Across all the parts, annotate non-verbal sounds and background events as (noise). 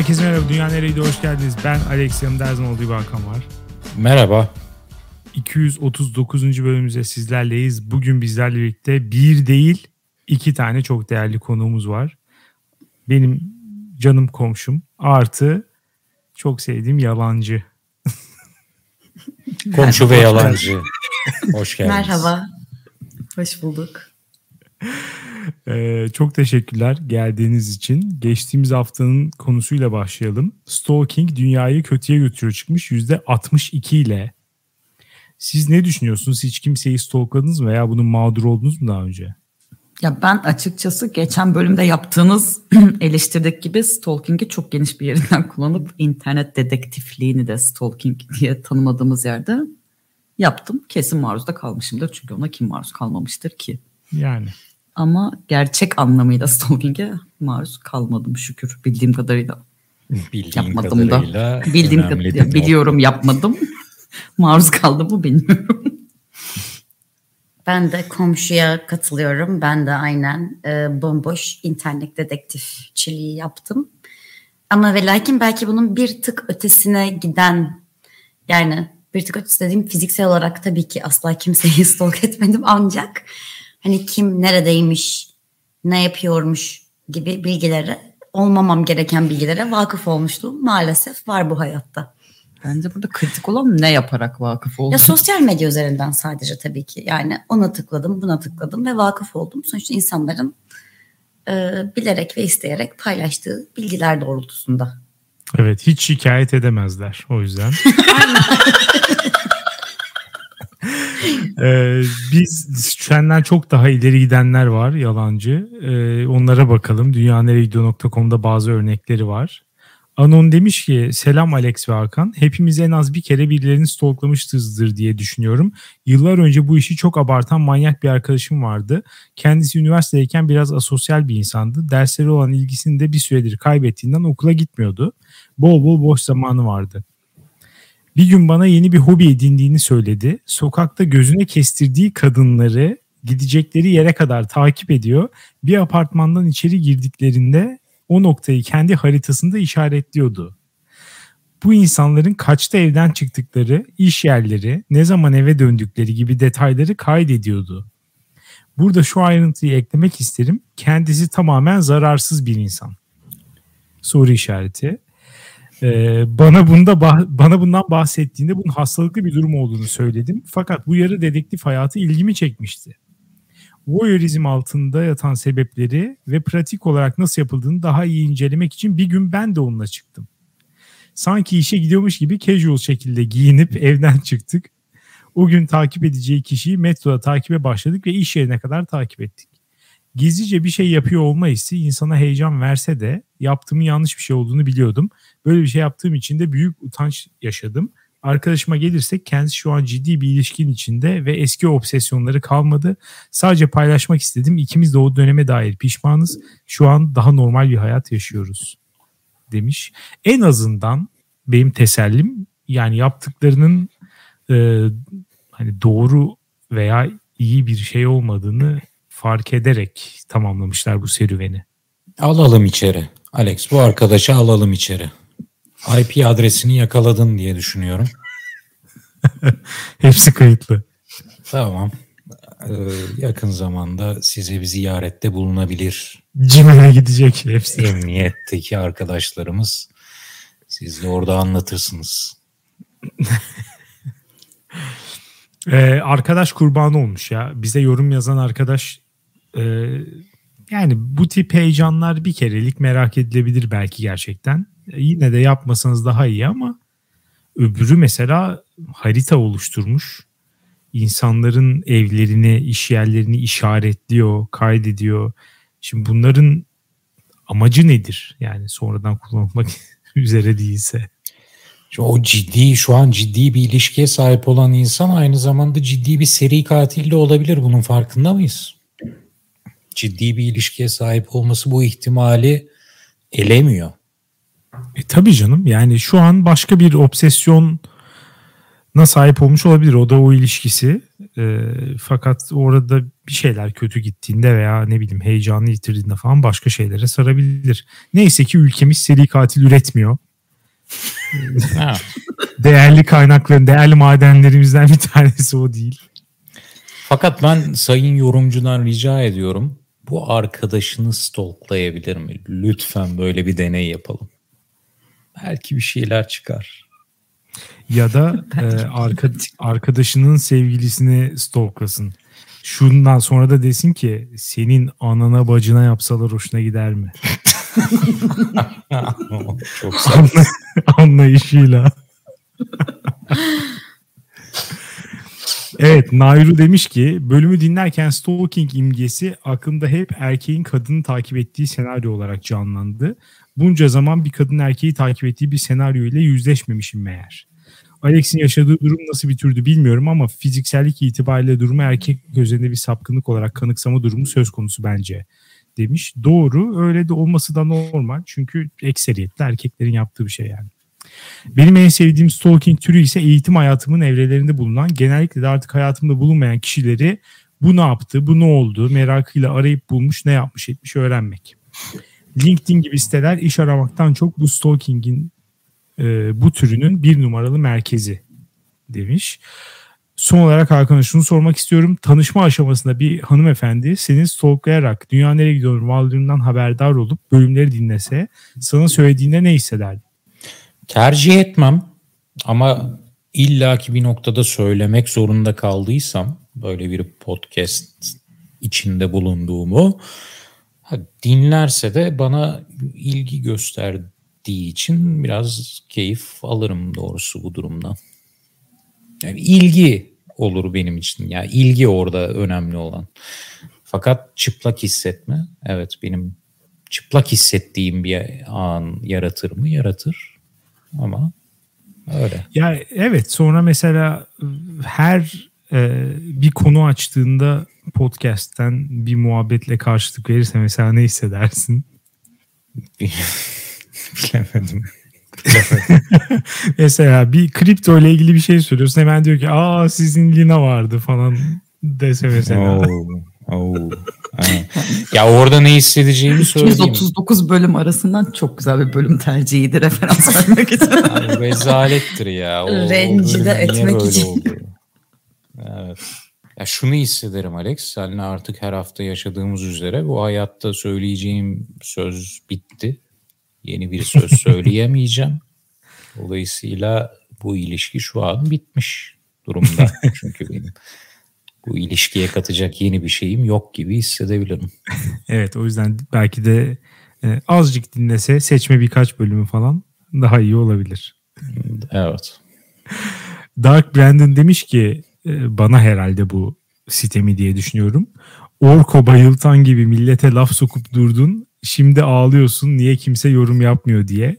Herkese merhaba. Dünya Nereye'de hoş geldiniz. Ben Alex yanımda her zaman olduğu gibi Hakan var. Merhaba. 239. bölümümüzde sizlerleyiz. Bugün bizlerle birlikte bir değil iki tane çok değerli konuğumuz var. Benim canım komşum artı çok sevdiğim yalancı. (laughs) Komşu ve yalancı. Hoş geldiniz. Merhaba. Hoş bulduk. Ee, çok teşekkürler geldiğiniz için. Geçtiğimiz haftanın konusuyla başlayalım. Stalking dünyayı kötüye götürüyor çıkmış %62 ile. Siz ne düşünüyorsunuz? Hiç kimseyi stalkladınız mı veya bunun mağdur oldunuz mu daha önce? Ya ben açıkçası geçen bölümde yaptığınız (clears throat) eleştirdik gibi stalking'i çok geniş bir yerinden kullanıp internet dedektifliğini de stalking diye tanımadığımız yerde yaptım. Kesin maruzda kalmışımdır çünkü ona kim maruz kalmamıştır ki? Yani. Ama gerçek anlamıyla stalking'e maruz kalmadım şükür bildiğim kadarıyla. Bildiğim Yapmadım kadarıyla da. Bildiğim kadarıyla biliyorum yapmadım. (laughs) maruz kaldım mı bilmiyorum. Ben de komşuya katılıyorum. Ben de aynen e, bomboş internet dedektifçiliği yaptım. Ama ve lakin belki bunun bir tık ötesine giden yani bir tık ötesi dediğim fiziksel olarak tabii ki asla kimseyi (laughs) stalk etmedim ancak hani kim neredeymiş, ne yapıyormuş gibi bilgilere olmamam gereken bilgilere vakıf olmuşluğum maalesef var bu hayatta. Bence burada kritik olan ne yaparak vakıf oldum. Ya sosyal medya üzerinden sadece tabii ki. Yani ona tıkladım, buna tıkladım ve vakıf oldum. Sonuçta insanların e, bilerek ve isteyerek paylaştığı bilgiler doğrultusunda. Evet hiç şikayet edemezler o yüzden. (laughs) ee, biz senden çok daha ileri gidenler var yalancı. Ee, onlara bakalım. Dünyaneregidiyor.com'da bazı örnekleri var. Anon demiş ki selam Alex ve Hakan. Hepimiz en az bir kere birilerini stalklamışızdır diye düşünüyorum. Yıllar önce bu işi çok abartan manyak bir arkadaşım vardı. Kendisi üniversitedeyken biraz asosyal bir insandı. Dersleri olan ilgisini de bir süredir kaybettiğinden okula gitmiyordu. Bol bol boş zamanı vardı. Bir gün bana yeni bir hobi edindiğini söyledi. Sokakta gözüne kestirdiği kadınları gidecekleri yere kadar takip ediyor. Bir apartmandan içeri girdiklerinde o noktayı kendi haritasında işaretliyordu. Bu insanların kaçta evden çıktıkları, iş yerleri, ne zaman eve döndükleri gibi detayları kaydediyordu. Burada şu ayrıntıyı eklemek isterim. Kendisi tamamen zararsız bir insan. Soru işareti. Ee, bana bunda bana bundan bahsettiğinde bunun hastalıklı bir durum olduğunu söyledim. Fakat bu yarı dedektif hayatı ilgimi çekmişti voyeurizm altında yatan sebepleri ve pratik olarak nasıl yapıldığını daha iyi incelemek için bir gün ben de onunla çıktım. Sanki işe gidiyormuş gibi casual şekilde giyinip evden çıktık. O gün takip edeceği kişiyi metroda takibe başladık ve iş yerine kadar takip ettik. Gizlice bir şey yapıyor olma hissi insana heyecan verse de yaptığımın yanlış bir şey olduğunu biliyordum. Böyle bir şey yaptığım için de büyük utanç yaşadım arkadaşıma gelirsek kendisi şu an ciddi bir ilişkin içinde ve eski obsesyonları kalmadı. Sadece paylaşmak istedim. İkimiz de o döneme dair pişmanız. Şu an daha normal bir hayat yaşıyoruz demiş. En azından benim tesellim yani yaptıklarının e, hani doğru veya iyi bir şey olmadığını fark ederek tamamlamışlar bu serüveni. Alalım içeri. Alex bu arkadaşı alalım içeri. IP adresini yakaladın diye düşünüyorum. (laughs) Hepsi kayıtlı. Tamam. Ee, yakın zamanda size bir ziyarette bulunabilir. Cimer'e gidecek hepsi. Emniyetteki arkadaşlarımız. Siz de orada anlatırsınız. (laughs) ee, arkadaş kurbanı olmuş ya. Bize yorum yazan arkadaş e, yani bu tip heyecanlar bir kerelik merak edilebilir belki gerçekten. E, yine de yapmasanız daha iyi ama öbürü mesela harita oluşturmuş. İnsanların evlerini, iş yerlerini işaretliyor, kaydediyor. Şimdi bunların amacı nedir? Yani sonradan kullanılmak (laughs) üzere değilse. O ciddi şu an ciddi bir ilişkiye sahip olan insan aynı zamanda ciddi bir seri katil de olabilir. Bunun farkında mıyız? Ciddi bir ilişkiye sahip olması bu ihtimali elemiyor. E tabii canım yani şu an başka bir obsesyona sahip olmuş olabilir. O da o ilişkisi. E, fakat orada bir şeyler kötü gittiğinde veya ne bileyim heyecanı yitirdiğinde falan başka şeylere sarabilir. Neyse ki ülkemiz seri katil üretmiyor. (laughs) değerli kaynakların, değerli madenlerimizden bir tanesi o değil. Fakat ben sayın yorumcudan rica ediyorum. Bu arkadaşını stalklayabilir mi? Lütfen böyle bir deney yapalım. Belki bir şeyler çıkar. Ya da (laughs) e, arka, arkadaşının sevgilisini stalklasın. Şundan sonra da desin ki senin anana bacına yapsalar hoşuna gider mi? (laughs) Çok (laughs) Anlay- anlayışıyla. Evet Nayru demiş ki bölümü dinlerken stalking imgesi aklımda hep erkeğin kadını takip ettiği senaryo olarak canlandı. Bunca zaman bir kadın erkeği takip ettiği bir senaryo ile yüzleşmemişim meğer. Alex'in yaşadığı durum nasıl bir türdü bilmiyorum ama fiziksellik itibariyle durumu erkek gözünde bir sapkınlık olarak kanıksama durumu söz konusu bence demiş. Doğru öyle de olması da normal çünkü ekseriyetle erkeklerin yaptığı bir şey yani. Benim en sevdiğim stalking türü ise eğitim hayatımın evrelerinde bulunan genellikle de artık hayatımda bulunmayan kişileri bu ne yaptı, bu ne oldu merakıyla arayıp bulmuş ne yapmış etmiş öğrenmek. LinkedIn gibi siteler iş aramaktan çok bu stalking'in e, bu türünün bir numaralı merkezi demiş. Son olarak Hakan'a şunu sormak istiyorum. Tanışma aşamasında bir hanımefendi seni stalklayarak dünya nereye gidiyorum varlığından haberdar olup bölümleri dinlese sana söylediğinde ne hissederdin? Tercih etmem ama illaki bir noktada söylemek zorunda kaldıysam böyle bir podcast içinde bulunduğumu dinlerse de bana ilgi gösterdiği için biraz keyif alırım doğrusu bu durumdan. Yani ilgi olur benim için. Ya yani ilgi orada önemli olan. Fakat çıplak hissetme evet benim çıplak hissettiğim bir an yaratır mı? Yaratır. Ama öyle. Ya evet sonra mesela her e, bir konu açtığında podcast'ten bir muhabbetle karşılık verirse mesela ne hissedersin? (laughs) Bilemedim. (laughs) mesela bir kripto ile ilgili bir şey söylüyorsun hemen diyor ki aa sizin Lina vardı falan dese mesela. Oo, oo. Ya orada ne hissedeceğimi söyleyeyim. 239 bölüm arasından çok güzel bir bölüm tercihiydi referans (laughs) vermek için. Abi, rezalettir ya. O, Rencide etmek için. Evet. Ya şunu hissederim Alex. Seninle artık her hafta yaşadığımız üzere bu hayatta söyleyeceğim söz bitti. Yeni bir söz (laughs) söyleyemeyeceğim. Dolayısıyla bu ilişki şu an bitmiş durumda. (laughs) Çünkü benim bu ilişkiye katacak yeni bir şeyim yok gibi hissedebilirim. (laughs) Evet o yüzden belki de e, azıcık dinlese seçme birkaç bölümü falan daha iyi olabilir. Evet. (laughs) Dark Brandon demiş ki e, bana herhalde bu sitemi diye düşünüyorum. Orko bayıltan gibi millete laf sokup durdun. Şimdi ağlıyorsun niye kimse yorum yapmıyor diye.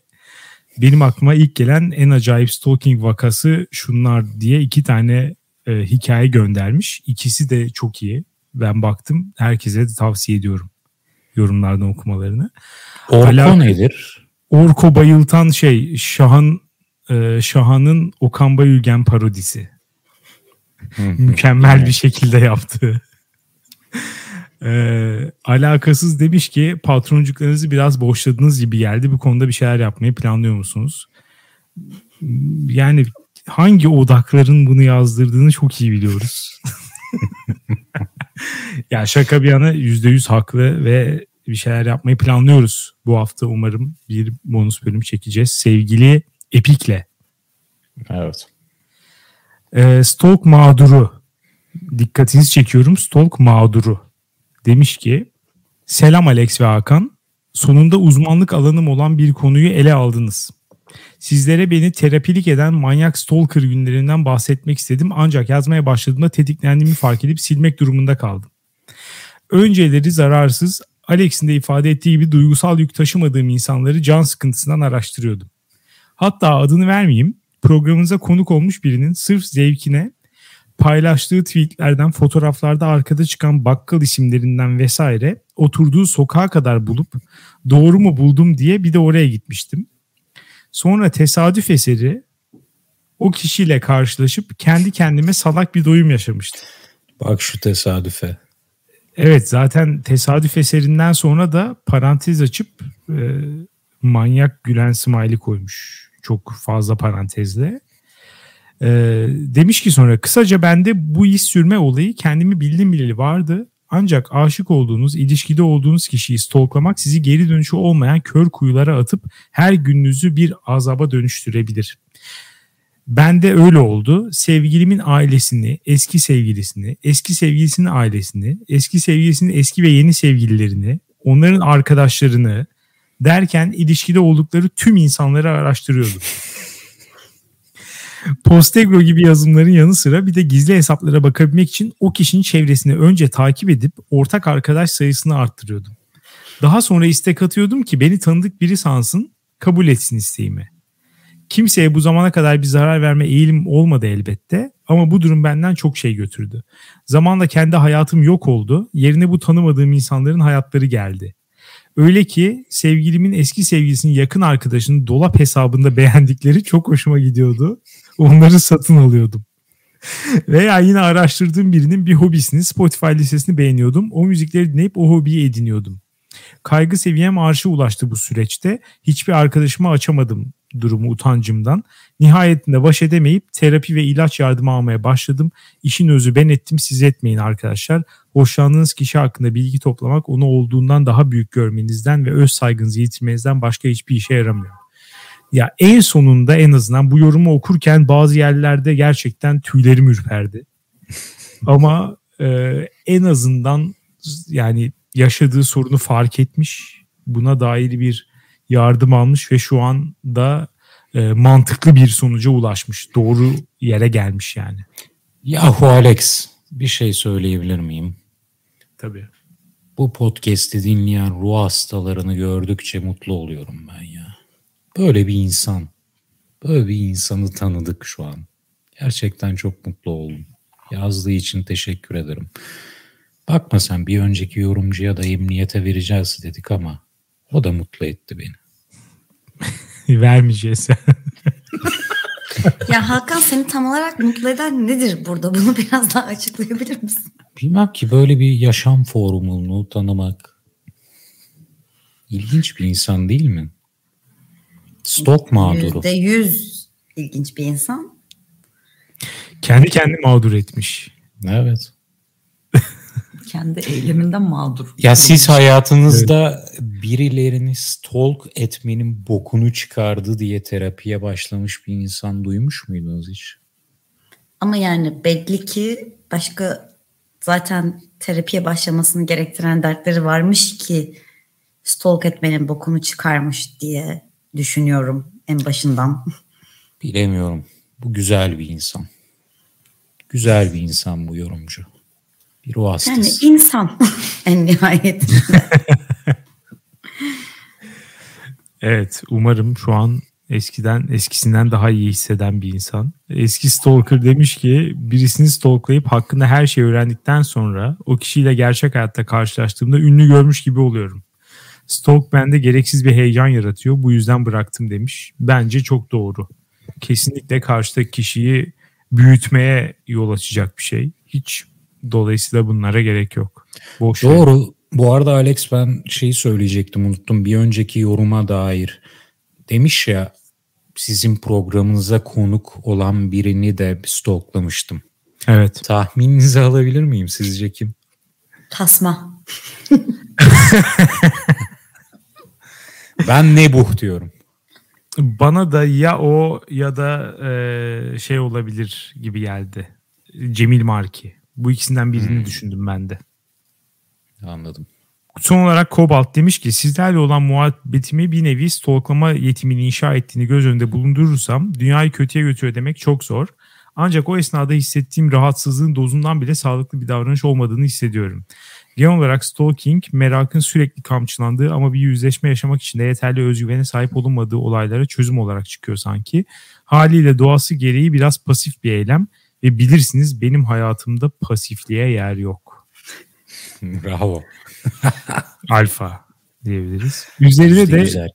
Benim aklıma ilk gelen en acayip stalking vakası şunlar diye iki tane e, hikaye göndermiş. İkisi de çok iyi. Ben baktım herkese de tavsiye ediyorum yorumlardan okumalarını. Orko Alak- nedir? Orko bayıltan şey Şahan e, Şahan'ın Okan Bayülgen parodisi. Mükemmel bir şekilde yaptı. Ee, alakasız demiş ki patroncuklarınızı biraz boşladınız gibi geldi. Bu konuda bir şeyler yapmayı planlıyor musunuz? Yani hangi odakların bunu yazdırdığını çok iyi biliyoruz. (laughs) ya şaka bir yana %100 haklı ve bir şeyler yapmayı planlıyoruz. Bu hafta umarım bir bonus bölüm çekeceğiz. Sevgili Epik'le. Evet. Ee, stalk mağduru. Dikkatinizi çekiyorum. Stalk mağduru. Demiş ki Selam Alex ve Hakan. Sonunda uzmanlık alanım olan bir konuyu ele aldınız. Sizlere beni terapilik eden manyak stalker günlerinden bahsetmek istedim ancak yazmaya başladığımda tetiklendiğimi fark edip silmek durumunda kaldım. Önceleri zararsız, Alex'in de ifade ettiği gibi duygusal yük taşımadığım insanları can sıkıntısından araştırıyordum. Hatta adını vermeyeyim, programınıza konuk olmuş birinin sırf zevkine paylaştığı tweetlerden, fotoğraflarda arkada çıkan bakkal isimlerinden vesaire oturduğu sokağa kadar bulup doğru mu buldum diye bir de oraya gitmiştim. Sonra tesadüf eseri o kişiyle karşılaşıp kendi kendime salak bir doyum yaşamıştım. Bak şu tesadüfe. Evet zaten tesadüf eserinden sonra da parantez açıp e, manyak gülen smiley koymuş. Çok fazla parantezle. E, demiş ki sonra kısaca bende bu iz sürme olayı kendimi bildim bileli vardı. Ancak aşık olduğunuz, ilişkide olduğunuz kişiyi stalklamak sizi geri dönüşü olmayan kör kuyulara atıp her gününüzü bir azaba dönüştürebilir. Ben de öyle oldu. Sevgilimin ailesini, eski sevgilisini, eski sevgilisinin ailesini, eski sevgilisinin eski ve yeni sevgililerini, onların arkadaşlarını derken ilişkide oldukları tüm insanları araştırıyordum. (laughs) Postegro gibi yazımların yanı sıra bir de gizli hesaplara bakabilmek için o kişinin çevresini önce takip edip ortak arkadaş sayısını arttırıyordum. Daha sonra istek atıyordum ki beni tanıdık biri sansın, kabul etsin isteğimi. Kimseye bu zamana kadar bir zarar verme eğilim olmadı elbette ama bu durum benden çok şey götürdü. Zamanla kendi hayatım yok oldu. Yerine bu tanımadığım insanların hayatları geldi. Öyle ki sevgilimin eski sevgilisinin yakın arkadaşının dolap hesabında (laughs) beğendikleri çok hoşuma gidiyordu. (laughs) Onları satın alıyordum. Veya yine araştırdığım birinin bir hobisini Spotify listesini beğeniyordum. O müzikleri dinleyip o hobiyi ediniyordum. Kaygı seviyem arşa ulaştı bu süreçte. Hiçbir arkadaşıma açamadım durumu utancımdan. Nihayetinde baş edemeyip terapi ve ilaç yardımı almaya başladım. İşin özü ben ettim siz etmeyin arkadaşlar. Hoşlandığınız kişi hakkında bilgi toplamak onu olduğundan daha büyük görmenizden ve öz saygınızı yitirmenizden başka hiçbir işe yaramıyor. Ya en sonunda en azından bu yorumu okurken bazı yerlerde gerçekten tüylerim ürperdi. (laughs) Ama e, en azından yani yaşadığı sorunu fark etmiş. Buna dair bir yardım almış ve şu anda e, mantıklı bir sonuca ulaşmış. Doğru yere gelmiş yani. Yahu Alex bir şey söyleyebilir miyim? Tabii. Bu podcast'i dinleyen ruh hastalarını gördükçe mutlu oluyorum ben ya. Böyle bir insan. Böyle bir insanı tanıdık şu an. Gerçekten çok mutlu oldum. Yazdığı için teşekkür ederim. Bakma sen bir önceki yorumcuya da emniyete vereceğiz dedik ama o da mutlu etti beni. (laughs) Vermeyeceğiz. (laughs) ya Hakan seni tam olarak mutlu eden nedir burada? Bunu biraz daha açıklayabilir misin? Bilmem ki böyle bir yaşam formunu tanımak ilginç bir insan değil mi? Stok mağduru. Yüzde yüz ilginç bir insan. Kendi kendini mağdur etmiş. Evet. (laughs) Kendi eyleminden mağdur. Ya siz hayatınızda evet. birilerini stalk etmenin bokunu çıkardı diye terapiye başlamış bir insan duymuş muydunuz hiç? Ama yani belli ki başka zaten terapiye başlamasını gerektiren dertleri varmış ki stalk etmenin bokunu çıkarmış diye düşünüyorum en başından. Bilemiyorum. Bu güzel bir insan. Güzel bir insan bu yorumcu. Bir o hastası. Yani insan (laughs) en nihayetinde. evet umarım şu an eskiden eskisinden daha iyi hisseden bir insan. Eski stalker demiş ki birisini stalklayıp hakkında her şeyi öğrendikten sonra o kişiyle gerçek hayatta karşılaştığımda ünlü görmüş gibi oluyorum. Stalk bende gereksiz bir heyecan yaratıyor. Bu yüzden bıraktım demiş. Bence çok doğru. Kesinlikle karşıdaki kişiyi büyütmeye yol açacak bir şey. Hiç dolayısıyla bunlara gerek yok. Boş doğru. Şey. Bu arada Alex ben şeyi söyleyecektim unuttum. Bir önceki yoruma dair demiş ya sizin programınıza konuk olan birini de stalklamıştım. Evet. Tahmininizi alabilir miyim sizce kim? Tasma. (laughs) ben Nebuh diyorum. Bana da ya o ya da e, şey olabilir gibi geldi. Cemil Marki. Bu ikisinden birini hmm. düşündüm ben de. Anladım. Son olarak Kobalt demiş ki sizlerle olan muhabbetimi bir nevi stalklama yetimini inşa ettiğini göz önünde bulundurursam dünyayı kötüye götürüyor demek çok zor. Ancak o esnada hissettiğim rahatsızlığın dozundan bile sağlıklı bir davranış olmadığını hissediyorum. Genel olarak stalking, merakın sürekli kamçılandığı ama bir yüzleşme yaşamak için de yeterli özgüvene sahip olunmadığı olaylara çözüm olarak çıkıyor sanki. Haliyle doğası gereği biraz pasif bir eylem ve bilirsiniz benim hayatımda pasifliğe yer yok. (laughs) Bravo. Alfa diyebiliriz. (laughs) Üzerine de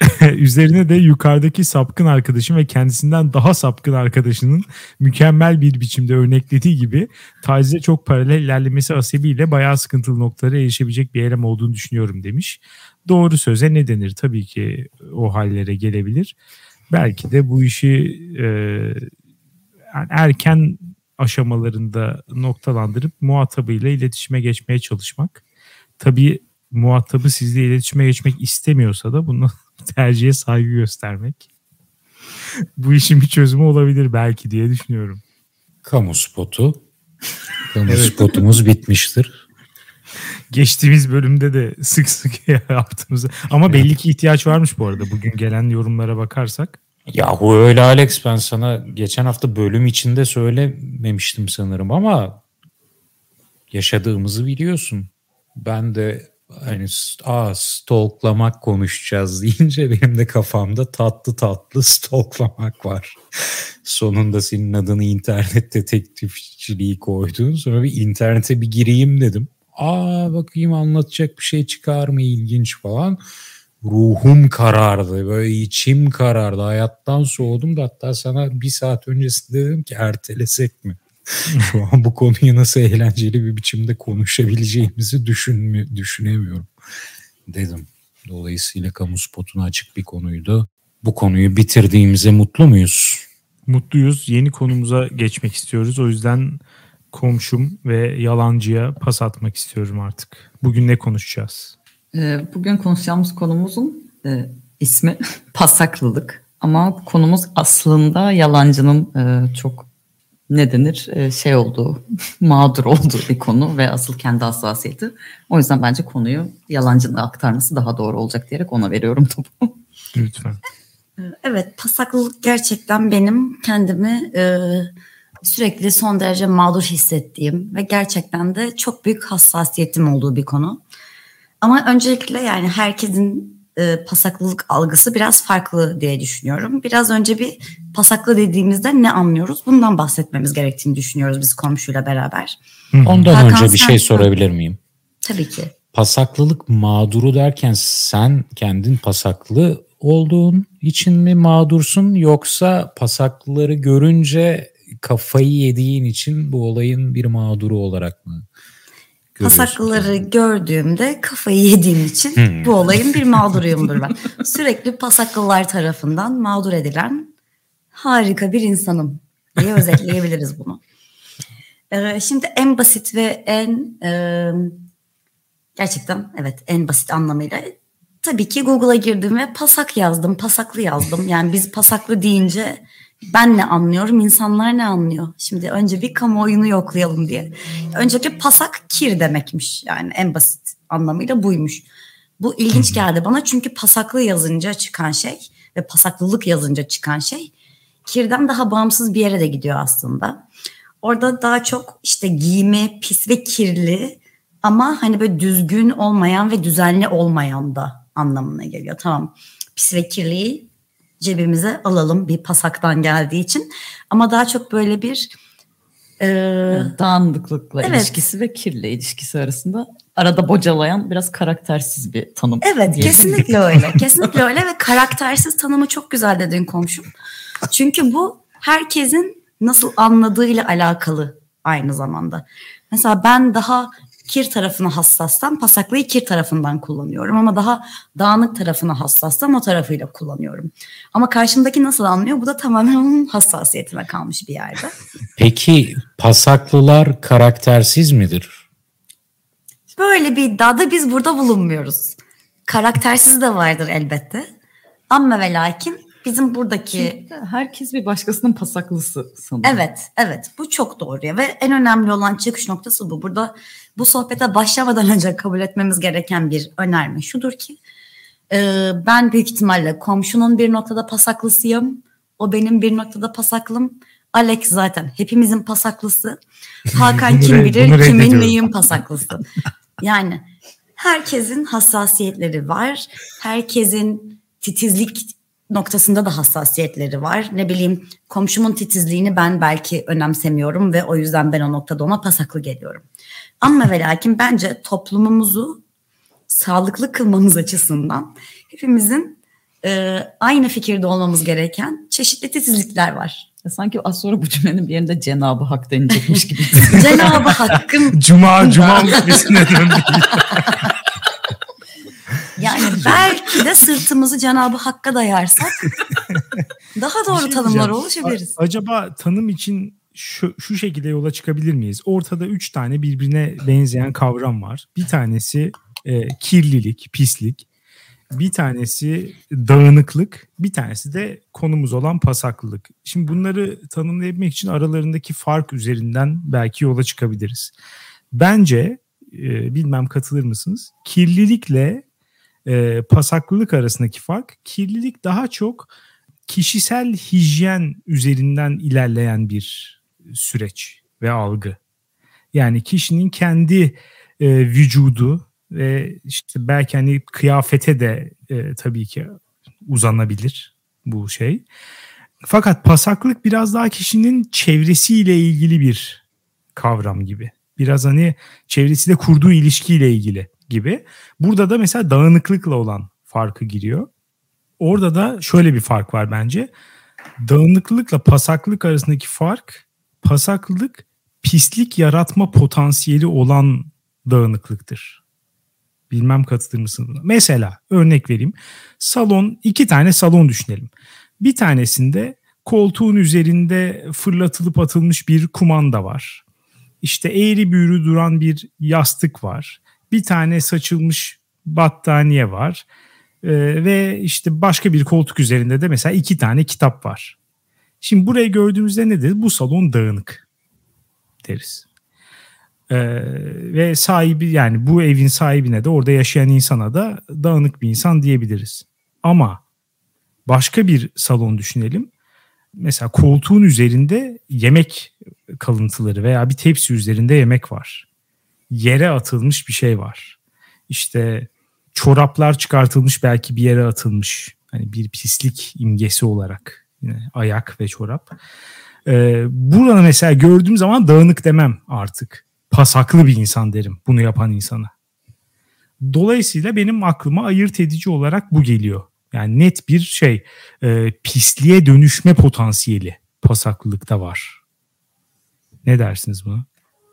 (laughs) Üzerine de yukarıdaki sapkın arkadaşım ve kendisinden daha sapkın arkadaşının mükemmel bir biçimde örneklediği gibi tacize çok paralel ilerlemesi hasebiyle bayağı sıkıntılı noktalara erişebilecek bir eylem olduğunu düşünüyorum demiş. Doğru söze ne denir? Tabii ki o hallere gelebilir. Belki de bu işi e, erken aşamalarında noktalandırıp muhatabıyla iletişime geçmeye çalışmak. Tabii muhatabı sizle iletişime geçmek istemiyorsa da bunu (laughs) tercihe saygı göstermek. Bu işin bir çözümü olabilir belki diye düşünüyorum. Kamu spotu. Kamu evet. spotumuz bitmiştir. Geçtiğimiz bölümde de sık sık (laughs) yaptığımız ama belli ki ihtiyaç varmış bu arada bugün gelen yorumlara bakarsak. Yahu öyle Alex ben sana geçen hafta bölüm içinde söylememiştim sanırım ama yaşadığımızı biliyorsun. Ben de hani aa stalklamak konuşacağız (laughs) deyince benim de kafamda tatlı tatlı stalklamak var. Sonunda senin adını internet detektifçiliği koydun. Sonra bir internete bir gireyim dedim. Aa bakayım anlatacak bir şey çıkar mı ilginç falan. Ruhum karardı. Böyle içim karardı. Hayattan soğudum da hatta sana bir saat öncesinde dedim ki ertelesek mi? (laughs) Şu an bu konuyu nasıl eğlenceli bir biçimde konuşabileceğimizi düşünmü düşünemiyorum dedim. Dolayısıyla kamu spotuna açık bir konuydu. Bu konuyu bitirdiğimize mutlu muyuz? Mutluyuz. Yeni konumuza geçmek istiyoruz. O yüzden komşum ve yalancıya pas atmak istiyorum artık. Bugün ne konuşacağız? Ee, bugün konuşacağımız konumuzun e, ismi (laughs) pasaklılık. Ama konumuz aslında yalancının e, çok ne denir e, şey olduğu, (laughs) mağdur olduğu bir konu ve asıl kendi hassasiyeti. O yüzden bence konuyu yalancının aktarması daha doğru olacak diyerek ona veriyorum topu. (laughs) Lütfen. Evet pasaklılık gerçekten benim kendimi e, sürekli son derece mağdur hissettiğim ve gerçekten de çok büyük hassasiyetim olduğu bir konu. Ama öncelikle yani herkesin e, pasaklılık algısı biraz farklı diye düşünüyorum. Biraz önce bir pasaklı dediğimizde ne anlıyoruz? Bundan bahsetmemiz gerektiğini düşünüyoruz biz komşuyla beraber. Ondan Hakan önce bir şey sorabilir miyim? Tabii ki. Pasaklılık mağduru derken sen kendin pasaklı olduğun için mi mağdursun yoksa pasaklıları görünce kafayı yediğin için bu olayın bir mağduru olarak mı? Pasaklıları gördüğümde kafayı yediğim için hmm. bu olayın bir mağduruyumdur ben. Sürekli pasaklılar tarafından mağdur edilen harika bir insanım diye özetleyebiliriz bunu. Ee, şimdi en basit ve en e, gerçekten evet en basit anlamıyla tabii ki Google'a girdim ve pasak yazdım, pasaklı yazdım. Yani biz pasaklı deyince ben ne anlıyorum, insanlar ne anlıyor? Şimdi önce bir kamuoyunu yoklayalım diye. Öncelikle pasak kir demekmiş yani en basit anlamıyla buymuş. Bu ilginç geldi bana çünkü pasaklı yazınca çıkan şey ve pasaklılık yazınca çıkan şey kirden daha bağımsız bir yere de gidiyor aslında. Orada daha çok işte giyimi pis ve kirli ama hani böyle düzgün olmayan ve düzenli olmayan da anlamına geliyor. Tamam pis ve kirliyi cebimize alalım bir pasaktan geldiği için. Ama daha çok böyle bir e, dağınıklıkla evet. ilişkisi ve kirli ilişkisi arasında arada bocalayan biraz karaktersiz bir tanım. Evet kesinlikle öyle. (laughs) Kesinlikle öyle ve karaktersiz tanımı çok güzel dedin komşum. Çünkü bu herkesin nasıl anladığıyla alakalı aynı zamanda. Mesela ben daha kir tarafına hassassam pasaklıyı kir tarafından kullanıyorum ama daha dağınık tarafına hassassam o tarafıyla kullanıyorum. Ama karşımdaki nasıl anlıyor? Bu da tamamen onun hassasiyetine kalmış bir yerde. (laughs) Peki pasaklılar karaktersiz midir? Böyle bir iddiada biz burada bulunmuyoruz. Karaktersiz de vardır elbette. Ama ve lakin bizim buradaki... herkes bir başkasının pasaklısı sanırım. Evet, evet. Bu çok doğru. ya Ve en önemli olan çıkış noktası bu. Burada bu sohbete başlamadan önce kabul etmemiz gereken bir önerme şudur ki... E, ben büyük ihtimalle komşunun bir noktada pasaklısıyım. O benim bir noktada pasaklım. Alex zaten hepimizin pasaklısı. (laughs) Hakan kim bilir kimin neyin pasaklısı. (laughs) Yani herkesin hassasiyetleri var. Herkesin titizlik noktasında da hassasiyetleri var. Ne bileyim komşumun titizliğini ben belki önemsemiyorum ve o yüzden ben o noktada ona pasaklı geliyorum. Ama ve lakin bence toplumumuzu sağlıklı kılmamız açısından hepimizin e, aynı fikirde olmamız gereken çeşitli titizlikler var. Ya sanki az sonra bu cümlenin bir yerinde Cenab-ı Hak denilecekmiş gibi. (laughs) Cenab-ı Hakk'ın Cuma Cuma muhabbesine döndü. (laughs) yani (laughs) belki de sırtımızı Cenab-ı Hakk'a dayarsak (laughs) daha doğru şey tanımlara diyeceğim. ulaşabiliriz. A- acaba tanım için şu, şu şekilde yola çıkabilir miyiz? Ortada üç tane birbirine benzeyen kavram var. Bir tanesi e, kirlilik, pislik. Bir tanesi dağınıklık. Bir tanesi de konumuz olan pasaklılık. Şimdi bunları tanımlayabilmek için aralarındaki fark üzerinden belki yola çıkabiliriz. Bence e, bilmem katılır mısınız? Kirlilikle e, pasaklılık arasındaki fark kirlilik daha çok kişisel hijyen üzerinden ilerleyen bir süreç ve algı. Yani kişinin kendi e, vücudu ve işte belki hani kıyafete de e, tabii ki uzanabilir bu şey. Fakat pasaklık biraz daha kişinin çevresiyle ilgili bir kavram gibi. Biraz hani çevresiyle kurduğu ilişkiyle ilgili gibi. Burada da mesela dağınıklıkla olan farkı giriyor. Orada da şöyle bir fark var bence. Dağınıklıkla pasaklık arasındaki fark pasaklılık pislik yaratma potansiyeli olan dağınıklıktır. Bilmem katılır buna? Mesela örnek vereyim. Salon iki tane salon düşünelim. Bir tanesinde koltuğun üzerinde fırlatılıp atılmış bir kumanda var. İşte eğri büğrü duran bir yastık var. Bir tane saçılmış battaniye var. Ee, ve işte başka bir koltuk üzerinde de mesela iki tane kitap var. Şimdi burayı gördüğümüzde ne deriz? Bu salon dağınık deriz. Ee, ve sahibi yani bu evin sahibine de orada yaşayan insana da dağınık bir insan diyebiliriz. Ama başka bir salon düşünelim. Mesela koltuğun üzerinde yemek kalıntıları veya bir tepsi üzerinde yemek var. Yere atılmış bir şey var. İşte çoraplar çıkartılmış belki bir yere atılmış. Hani bir pislik imgesi olarak yine ayak ve çorap. Ee, buranı mesela gördüğüm zaman dağınık demem artık. Pasaklı bir insan derim bunu yapan insana. Dolayısıyla benim aklıma ayırt edici olarak bu geliyor. Yani net bir şey e, pisliğe dönüşme potansiyeli pasaklılıkta var. Ne dersiniz buna?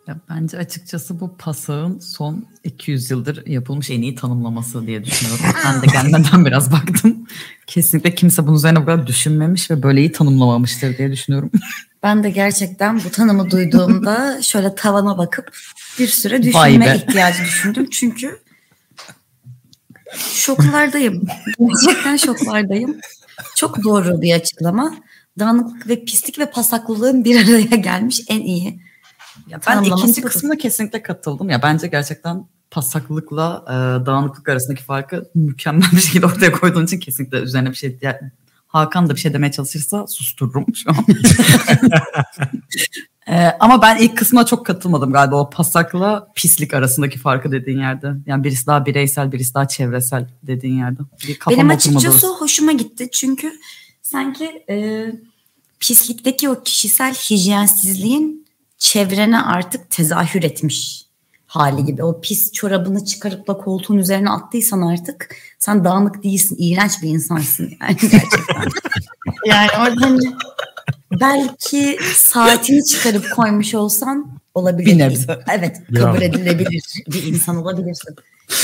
Ya bence açıkçası bu pasağın son 200 yıldır yapılmış en iyi tanımlaması diye düşünüyorum. Ben de gelmeden (laughs) biraz baktım. Kesinlikle kimse bunun üzerine bu kadar düşünmemiş ve böyle iyi tanımlamamıştır diye düşünüyorum. (laughs) Ben de gerçekten bu tanımı duyduğumda şöyle tavana bakıp bir süre düşünme ihtiyacı düşündüm. Çünkü şoklardayım. Gerçekten şoklardayım. Çok doğru bir açıklama. Dağınıklık ve pislik ve pasaklılığın bir araya gelmiş en iyi. Ya ben ikinci kısmına kesinlikle katıldım. Ya bence gerçekten pasaklılıkla e, dağınıklık arasındaki farkı mükemmel bir şekilde ortaya koyduğun için kesinlikle üzerine bir şey ya, Hakan da bir şey demeye çalışırsa sustururum şu an. (laughs) E, ama ben ilk kısmına çok katılmadım galiba o pasakla pislik arasındaki farkı dediğin yerde. Yani birisi daha bireysel, birisi daha çevresel dediğin yerde. Bir Benim açıkçası orası. hoşuma gitti. Çünkü sanki e, pislikteki o kişisel hijyensizliğin çevrene artık tezahür etmiş hali gibi. O pis çorabını çıkarıp da koltuğun üzerine attıysan artık sen dağınık değilsin, iğrenç bir insansın yani gerçekten. (laughs) yani orada hani belki saatini çıkarıp koymuş olsan olabilir. Bir nebze. Evet kabul edilebilir bir insan olabilirsin.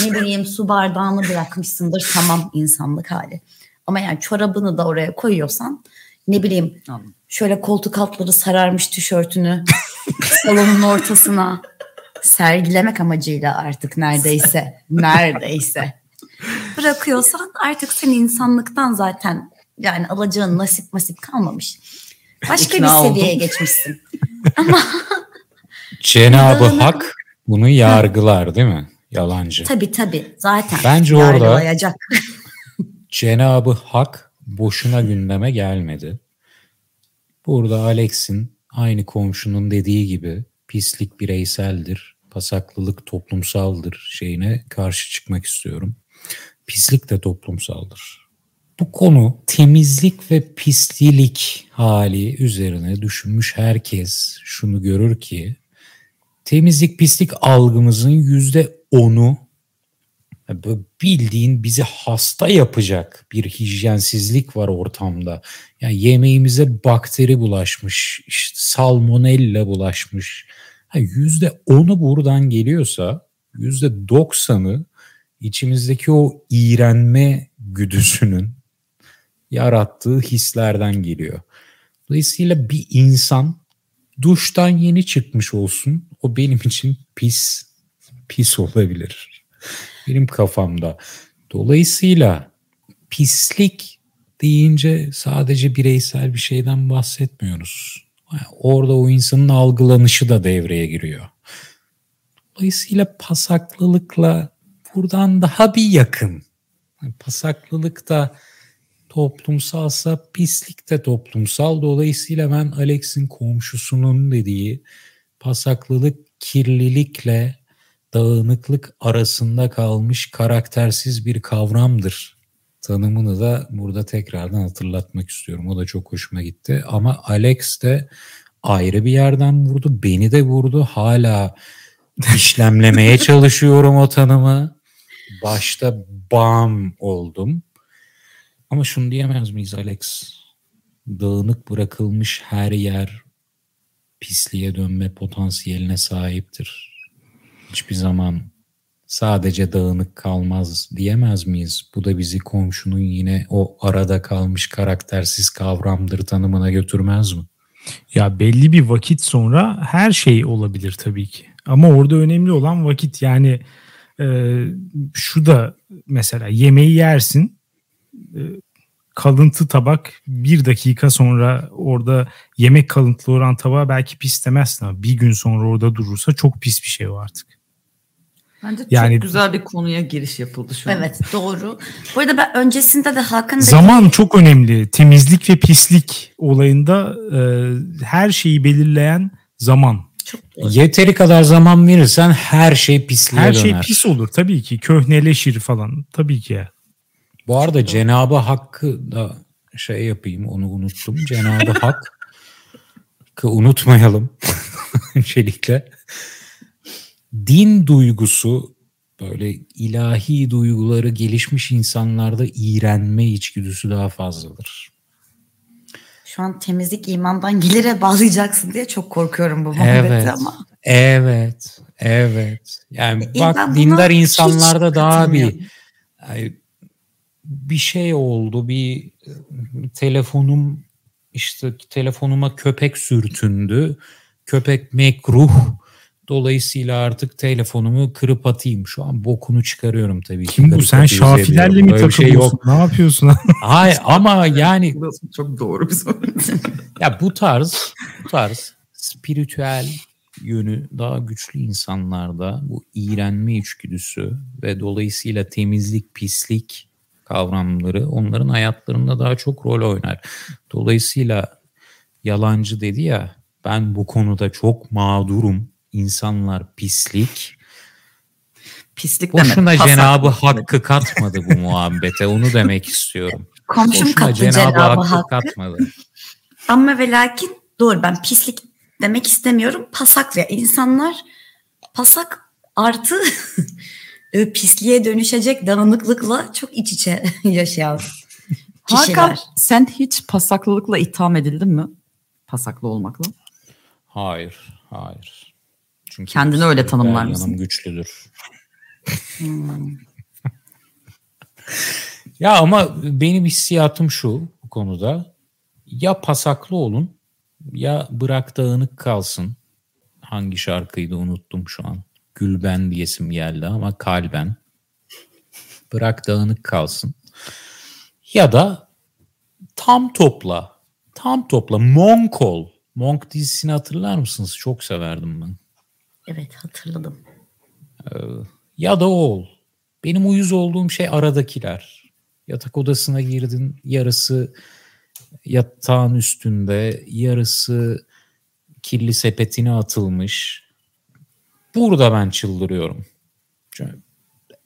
Ne bileyim su bardağını bırakmışsındır tamam insanlık hali. Ama yani çorabını da oraya koyuyorsan ne bileyim Anladım. şöyle koltuk altları sararmış tişörtünü (laughs) salonun ortasına sergilemek amacıyla artık neredeyse (laughs) neredeyse bırakıyorsan artık sen insanlıktan zaten yani alacağın nasip masip kalmamış. Başka İkna bir seviyeye oldum. geçmişsin. (laughs) Cenabı Dağınık- Hak bunu yargılar değil mi? Yalancı. Tabii tabii zaten Bence orada- yargılayacak. Cenabı Hak boşuna gündeme gelmedi. Burada Alex'in aynı komşunun dediği gibi pislik bireyseldir, pasaklılık toplumsaldır şeyine karşı çıkmak istiyorum. Pislik de toplumsaldır. Bu konu temizlik ve pislilik hali üzerine düşünmüş herkes şunu görür ki temizlik pislik algımızın yüzde onu Bildiğin bizi hasta yapacak bir hijyensizlik var ortamda. Yani yemeğimize bakteri bulaşmış, işte salmonella bulaşmış. Yüzde onu buradan geliyorsa yüzde doksanı içimizdeki o iğrenme güdüsünün yarattığı hislerden geliyor. Dolayısıyla bir insan duştan yeni çıkmış olsun o benim için pis pis olabilir. Benim kafamda. Dolayısıyla pislik deyince sadece bireysel bir şeyden bahsetmiyoruz. Orada o insanın algılanışı da devreye giriyor. Dolayısıyla pasaklılıkla buradan daha bir yakın. Pasaklılık da toplumsalsa pislik de toplumsal. Dolayısıyla ben Alex'in komşusunun dediği pasaklılık kirlilikle dağınıklık arasında kalmış karaktersiz bir kavramdır. Tanımını da burada tekrardan hatırlatmak istiyorum. O da çok hoşuma gitti. Ama Alex de ayrı bir yerden vurdu. Beni de vurdu. Hala işlemlemeye (laughs) çalışıyorum o tanımı. Başta bam oldum. Ama şunu diyemez miyiz Alex? Dağınık bırakılmış her yer pisliğe dönme potansiyeline sahiptir. Hiçbir zaman sadece dağınık kalmaz diyemez miyiz? Bu da bizi komşunun yine o arada kalmış karaktersiz kavramdır tanımına götürmez mi? Ya belli bir vakit sonra her şey olabilir tabii ki. Ama orada önemli olan vakit yani e, şu da mesela yemeği yersin e, kalıntı tabak bir dakika sonra orada yemek kalıntılı olan tabağı belki pis demezsin ama bir gün sonra orada durursa çok pis bir şey o artık. Bence yani, çok güzel bir konuya giriş yapıldı şu an. Evet doğru. Bu arada ben öncesinde de Hakan Zaman dedi... çok önemli. Temizlik ve pislik olayında e, her şeyi belirleyen zaman. Çok Yeteri kadar zaman verirsen her şey pisliğe her döner. Her şey pis olur tabii ki. Köhneleşir falan. Tabii ki. Bu arada Cenabı Hakk'ı da şey yapayım onu unuttum. Cenabı Hak (laughs) unutmayalım (laughs) öncelikle. Din duygusu böyle ilahi duyguları gelişmiş insanlarda iğrenme içgüdüsü daha fazladır. Şu an temizlik imandan gelire bağlayacaksın diye çok korkuyorum bu muhabbeti evet, ama. Evet, evet. Yani e, bak dindar insanlarda daha bir bir şey oldu. Bir telefonum işte telefonuma köpek sürtündü. Köpek mekruh. Dolayısıyla artık telefonumu kırıp atayım. Şu an bokunu çıkarıyorum tabii ki. Kim bu? Sen şafilerle mi takılıyorsun? Şey yok. Ne yapıyorsun? (laughs) Hayır ama yani. çok doğru bir soru. (laughs) ya bu tarz, bu tarz spiritüel yönü daha güçlü insanlarda bu iğrenme içgüdüsü ve dolayısıyla temizlik, pislik kavramları onların hayatlarında daha çok rol oynar. Dolayısıyla yalancı dedi ya ben bu konuda çok mağdurum. İnsanlar pislik. Pislik Boşuna demek. Cenabı Hakkı katmadı bu muhabbete. Onu demek istiyorum. Komşum Boşuna kattı Cenabı, Cenabı Hakkı, Hakkı katmadı. Ama ve lakin doğru ben pislik demek istemiyorum. Pasak ve insanlar pasak artı (laughs) pisliğe dönüşecek dağınıklıkla çok iç içe (laughs) yaşayan kişiler. Hakan sen hiç pasaklılıkla itham edildin mi? Pasaklı olmakla. Hayır, hayır. Çünkü Kendini öyle tanımlar mısın? Yanım güçlüdür. Hmm. (laughs) ya ama benim hissiyatım şu bu konuda. Ya pasaklı olun ya bırak dağınık kalsın. Hangi şarkıyı da unuttum şu an. Gülben diyesim geldi ama kalben. Bırak dağınık kalsın. Ya da tam topla. Tam topla. Monk ol. Monk dizisini hatırlar mısınız? Çok severdim ben. Evet hatırladım. Ee, ya da ol. Benim uyuz olduğum şey aradakiler. Yatak odasına girdin yarısı yatağın üstünde yarısı kirli sepetine atılmış. Burada ben çıldırıyorum. Çünkü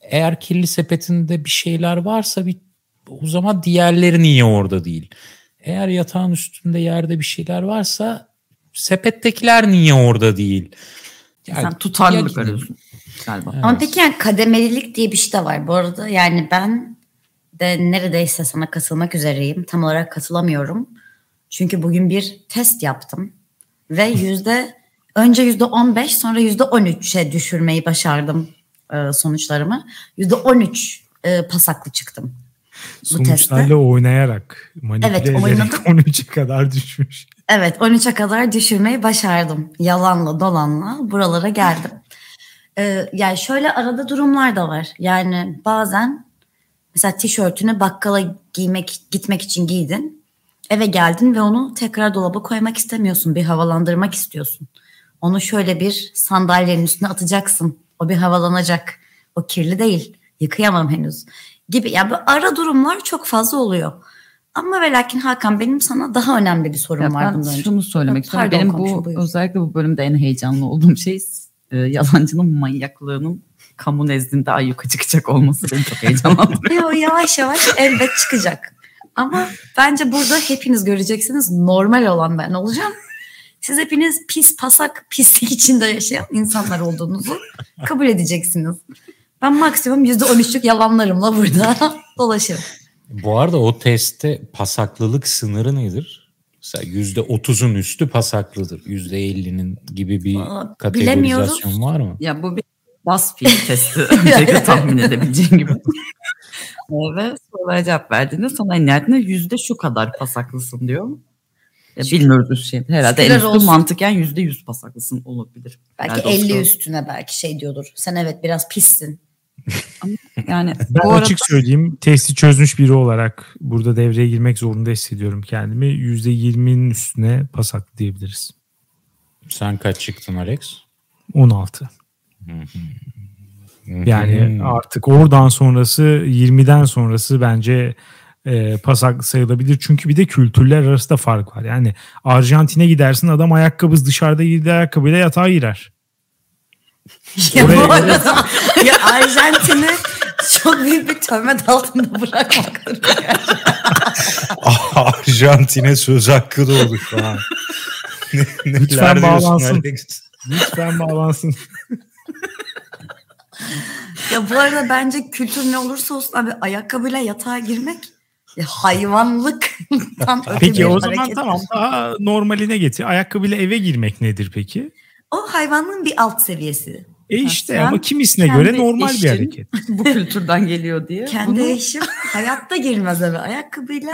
eğer kirli sepetinde bir şeyler varsa bir o zaman diğerleri niye orada değil? Eğer yatağın üstünde yerde bir şeyler varsa sepettekiler niye orada değil? Yani, Sen tutarlılık arıyorsun galiba. Evet. Ama peki yani kademelilik diye bir şey de var bu arada. Yani ben de neredeyse sana katılmak üzereyim. Tam olarak katılamıyorum. Çünkü bugün bir test yaptım. Ve (laughs) yüzde önce yüzde on beş sonra yüzde on üçe düşürmeyi başardım e, sonuçlarımı. Yüzde on üç e, pasaklı çıktım. Sonuçlarla oynayarak manipüle evet, ederek oynadım. 13'e kadar düşmüş. Evet 13'e kadar düşürmeyi başardım. Yalanla dolanla buralara geldim. (laughs) Ee, yani şöyle arada durumlar da var. Yani bazen mesela tişörtünü bakkala giymek gitmek için giydin. Eve geldin ve onu tekrar dolaba koymak istemiyorsun. Bir havalandırmak istiyorsun. Onu şöyle bir sandalyenin üstüne atacaksın. O bir havalanacak. O kirli değil. Yıkayamam henüz. Gibi. Yani bu ara durumlar çok fazla oluyor. Ama ve lakin Hakan benim sana daha önemli bir sorum ya var bundan önce. şunu söylemek istiyorum. Benim bu buyur. özellikle bu bölümde en heyecanlı olduğum şey e, yalancının manyaklığının kamu nezdinde ayyuka çıkacak olması beni çok heyecanlandırıyor. (laughs) yavaş yavaş elbet çıkacak. Ama bence burada hepiniz göreceksiniz normal olan ben olacağım. Siz hepiniz pis pasak pislik içinde yaşayan insanlar olduğunuzu kabul edeceksiniz. Ben maksimum %13'lük yalanlarımla burada (laughs) dolaşırım. Bu arada o testte pasaklılık sınırı nedir? Mesela yüzde otuzun üstü pasaklıdır. Yüzde ellinin gibi bir Aa, kategorizasyon var mı? Ya bu bir BuzzFeed testi. (laughs) Öncelikle tahmin edebileceğin gibi. Ve sorulara cevap verdiğinde sana nihayetinde yüzde şu kadar pasaklısın diyor. Ya bilmiyoruz şey. Herhalde en üstü mantıken yüzde yüz pasaklısın olabilir. Belki Herhalde 50 üstüne belki şey diyordur. Sen evet biraz pissin yani ben bu açık arada... söyleyeyim testi çözmüş biri olarak burada devreye girmek zorunda hissediyorum kendimi. %20'nin üstüne pasak diyebiliriz. Sen kaç çıktın Alex? 16. yani artık oradan sonrası 20'den sonrası bence e, pasak sayılabilir. Çünkü bir de kültürler arasında fark var. Yani Arjantin'e gidersin adam ayakkabız dışarıda girdiği ayakkabıyla yatağa girer. Ya Oraya bu arada (laughs) ya Arjantin'i çok büyük bir töhmet altında bırakmaktır. (laughs) Arjantin'e söz hakkı doğdu şu an. ne, Lütfen bağlansın. Lütfen bağlansın. ya bu arada bence kültür ne olursa olsun abi ayakkabıyla yatağa girmek ya hayvanlıktan öte Peki o zaman tamam daha normaline getir. Ayakkabıyla eve girmek nedir peki? O hayvanın bir alt seviyesi. E işte Sen ama kimisine göre normal bir hareket. (laughs) bu kültürden geliyor diye. Kendi bunu... eşim hayatta girmez eve. Ayakkabıyla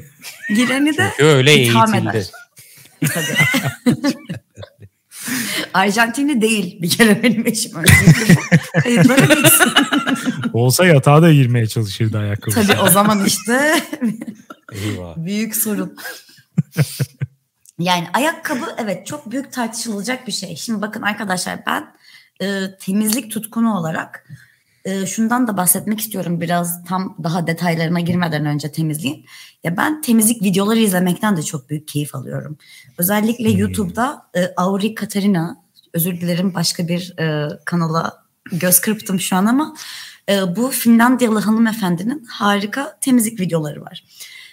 (laughs) gireni de Çünkü öyle eğitildi. (laughs) Arjantinli değil bir kere benim eşim. Kayıtlara geçsin. Olsa yatağa da girmeye çalışırdı ayakkabı. Tabii o zaman işte büyük sorun. Yani ayakkabı evet çok büyük tartışılacak bir şey. Şimdi bakın arkadaşlar ben e, temizlik tutkunu olarak e, şundan da bahsetmek istiyorum biraz tam daha detaylarına girmeden önce temizliğin. Ya ben temizlik videoları izlemekten de çok büyük keyif alıyorum. Özellikle hmm. YouTube'da e, Auri Katarina özür dilerim başka bir e, kanala göz kırptım şu an ama e, bu Finlandiyalı hanımefendinin harika temizlik videoları var.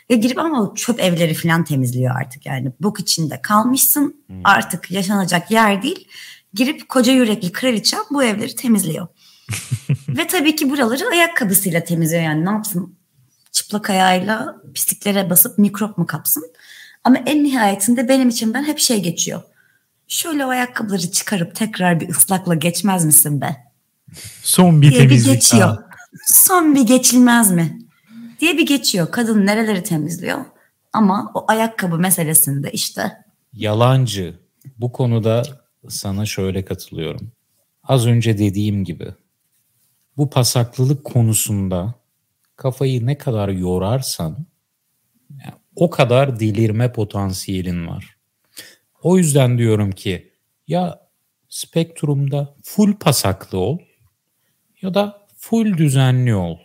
Ve girip ama çöp evleri falan temizliyor artık yani. Bok içinde kalmışsın hmm. artık yaşanacak yer değil. Girip koca yürekli kraliçem bu evleri temizliyor. (laughs) Ve tabii ki buraları ayakkabısıyla temizliyor yani ne yapsın? Çıplak ayağıyla pisliklere basıp mikrop mu kapsın? Ama en nihayetinde benim için ben hep şey geçiyor. Şöyle o ayakkabıları çıkarıp tekrar bir ıslakla geçmez misin be? Son bir temizlik bir geçiyor. Daha. Son bir geçilmez mi? Diye bir geçiyor. Kadın nereleri temizliyor? Ama o ayakkabı meselesinde işte. Yalancı. Bu konuda sana şöyle katılıyorum. Az önce dediğim gibi bu pasaklılık konusunda kafayı ne kadar yorarsan yani o kadar delirme potansiyelin var. O yüzden diyorum ki ya spektrumda full pasaklı ol ya da full düzenli ol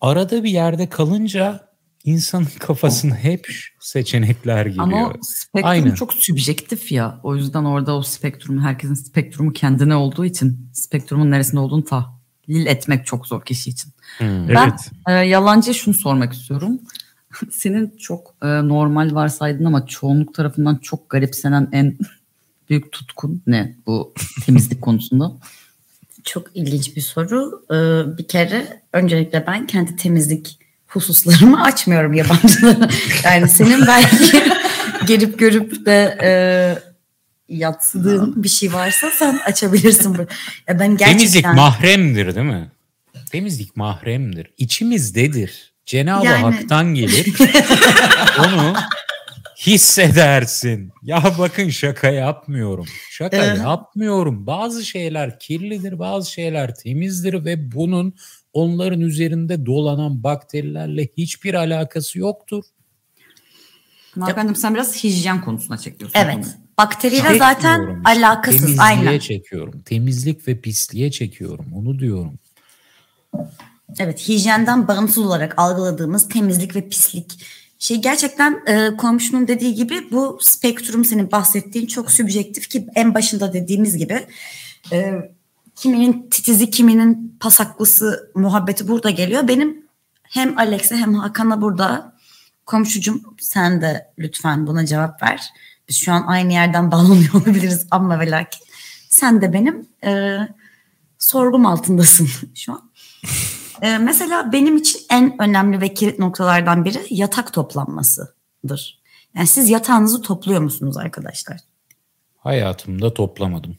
arada bir yerde kalınca insanın (laughs) kafasına hep seçenekler geliyor. Ama spektrum Aynen. çok sübjektif ya. O yüzden orada o spektrum, herkesin spektrumu kendine olduğu için spektrumun neresinde olduğunu tahlil etmek çok zor kişi için. Hmm. Ben evet. e, yalancı şunu sormak istiyorum. (laughs) Senin çok e, normal varsaydın ama çoğunluk tarafından çok garipsenen en (laughs) büyük tutkun ne bu temizlik konusunda? Çok ilginç bir soru. Ee, bir kere öncelikle ben kendi temizlik hususlarımı (laughs) açmıyorum yabancılara. yani senin belki (laughs) gelip görüp de e, yatsıdığın bir şey varsa sen açabilirsin. Ya ben gerçekten... Temizlik mahremdir değil mi? Temizlik mahremdir. İçimizdedir. Cenab-ı yani... Hak'tan gelir. (laughs) onu hissedersin. Ya bakın şaka yapmıyorum. Şaka ee... yapmıyorum. Bazı şeyler kirlidir, bazı şeyler temizdir ve bunun onların üzerinde dolanan bakterilerle hiçbir alakası yoktur. Efendim sen biraz hijyen konusuna çekiyorsun. Evet. Konu. Bakteriyle zaten işte. alakasız. Temizliğe aynen. çekiyorum. Temizlik ve pisliğe çekiyorum. Onu diyorum. Evet hijyenden bağımsız olarak algıladığımız temizlik ve pislik şey gerçekten e, komşunun dediği gibi bu spektrum senin bahsettiğin çok sübjektif ki en başında dediğimiz gibi e, kiminin titizi kiminin pasaklısı muhabbeti burada geliyor. Benim hem Alex'e hem Hakan'a burada komşucum sen de lütfen buna cevap ver. Biz şu an aynı yerden (laughs) bağlanıyor olabiliriz ama ve lakin sen de benim e, sorgum altındasın (laughs) şu an. E, mesela benim için en önemli ve kilit noktalardan biri yatak toplanmasıdır. Yani siz yatağınızı topluyor musunuz arkadaşlar? Hayatımda toplamadım.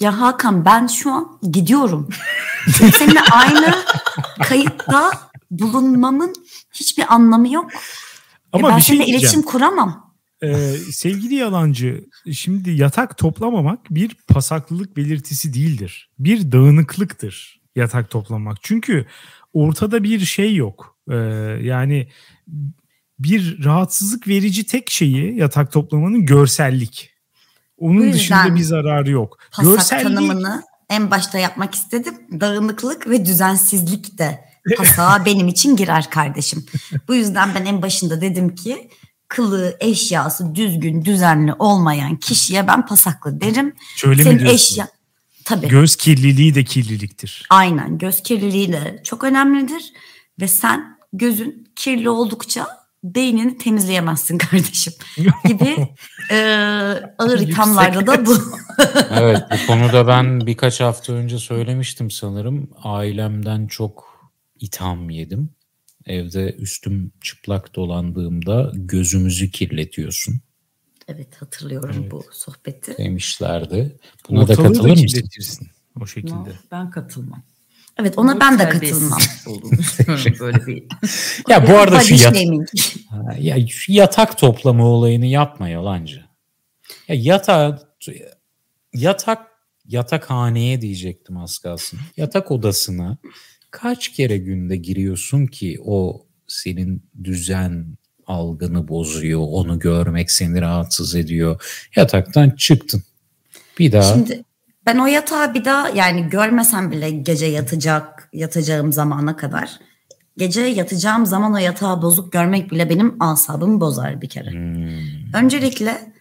Ya Hakan ben şu an gidiyorum. Seninle aynı kayıtta bulunmamın hiçbir anlamı yok. Ama ben bir şey seninle iletişim kuramam. Ee, sevgili yalancı, şimdi yatak toplamamak bir pasaklılık belirtisi değildir. Bir dağınıklıktır yatak toplamak. Çünkü ortada bir şey yok. Ee, yani bir rahatsızlık verici tek şeyi yatak toplamanın görsellik. Onun dışında bir zararı yok. Pasak görsellik... tanımını en başta yapmak istedim. Dağınıklık ve düzensizlik de pasağa (laughs) benim için girer kardeşim. Bu yüzden ben en başında dedim ki kılığı, eşyası düzgün, düzenli olmayan kişiye ben pasaklı derim. Şöyle Senin mi diyorsun? Eşya... Tabii. Göz kirliliği de kirliliktir. Aynen göz kirliliği de çok önemlidir ve sen gözün kirli oldukça beynini temizleyemezsin (laughs) kardeşim gibi (laughs) e, ağır ithamlarda da bu. (laughs) evet bu konuda ben birkaç hafta önce söylemiştim sanırım. Ailemden çok itham yedim. Evde üstüm çıplak dolandığımda gözümüzü kirletiyorsun. Evet hatırlıyorum evet. bu sohbeti. Demişlerdi. Buna Ortalığı da katılır da mısın? O şekilde. No, ben katılmam. Evet ona ben de katılmam. (laughs) böyle bir. (laughs) ya bu arada şu, yat ya şu yatak toplama olayını yapma yalancı. Ya yatağa yatak yatakhaneye diyecektim az kalsın. Yatak odasına kaç kere günde giriyorsun ki o senin düzen algını bozuyor. Onu görmek seni rahatsız ediyor. Yataktan çıktın. Bir daha. Şimdi ben o yatağı bir daha yani görmesem bile gece yatacak yatacağım zamana kadar gece yatacağım zaman o yatağı bozuk görmek bile benim asabımı bozar bir kere. Hmm. Öncelikle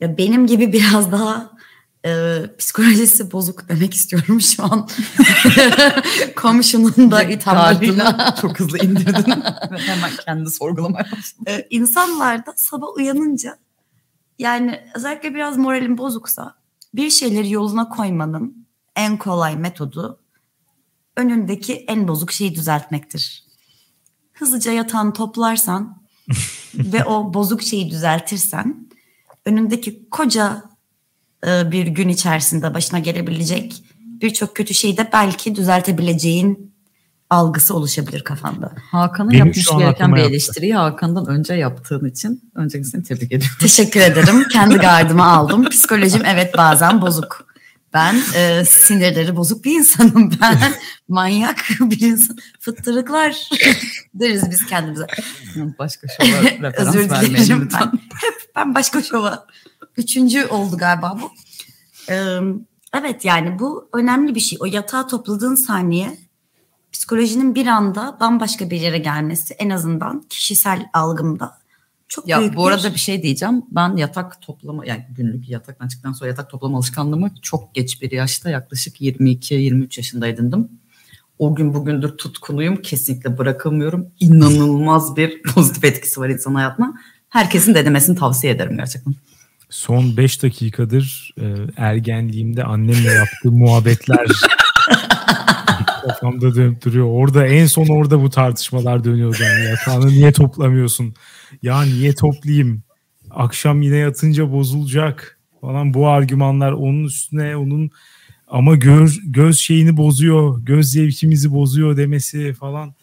ya benim gibi biraz daha e, psikolojisi bozuk demek istiyorum şu an. (laughs) Komşunun da ithamlarıyla. çok hızlı indirdin (laughs) ve hemen kendi sorgulamaya başladın. E, insanlar da sabah uyanınca yani özellikle biraz moralim bozuksa bir şeyleri yoluna koymanın en kolay metodu önündeki en bozuk şeyi düzeltmektir. Hızlıca yatağını toplarsan (laughs) ve o bozuk şeyi düzeltirsen önündeki koca e, bir gün içerisinde başına gelebilecek birçok kötü şeyi de belki düzeltebileceğin algısı oluşabilir kafanda. Hakan'ın yapmış gereken bir eleştiriyi Hakan'dan önce yaptığın için öncelikle seni tebrik ediyorum. Teşekkür ederim. Kendi gardıma aldım. Psikolojim evet bazen bozuk. Ben e, sinirleri bozuk bir insanım. Ben manyak bir insan. Fıttırıklar deriz biz kendimize. Başka şova (laughs) referans Özür dilerim ben. Hep ben başka şova. Üçüncü oldu galiba bu. Ee, evet yani bu önemli bir şey. O yatağı topladığın saniye psikolojinin bir anda bambaşka bir yere gelmesi en azından kişisel algımda çok ya büyük bu arada bir şey diyeceğim. Ben yatak toplama yani günlük yataktan çıktıktan sonra yatak toplama alışkanlığımı çok geç bir yaşta yaklaşık 22-23 yaşında edindim. O gün bugündür tutkuluyum. Kesinlikle bırakamıyorum. İnanılmaz bir (laughs) pozitif etkisi var insan hayatına. Herkesin denemesini tavsiye ederim gerçekten. Son 5 dakikadır e, ergenliğimde annemle yaptığı muhabbetler (laughs) kafamda dönüp duruyor. Orada en son orada bu tartışmalar dönüyordu. Yani yatağını niye toplamıyorsun? Ya niye toplayayım? Akşam yine yatınca bozulacak falan bu argümanlar onun üstüne onun ama göz, göz şeyini bozuyor, göz zevkimizi bozuyor demesi falan.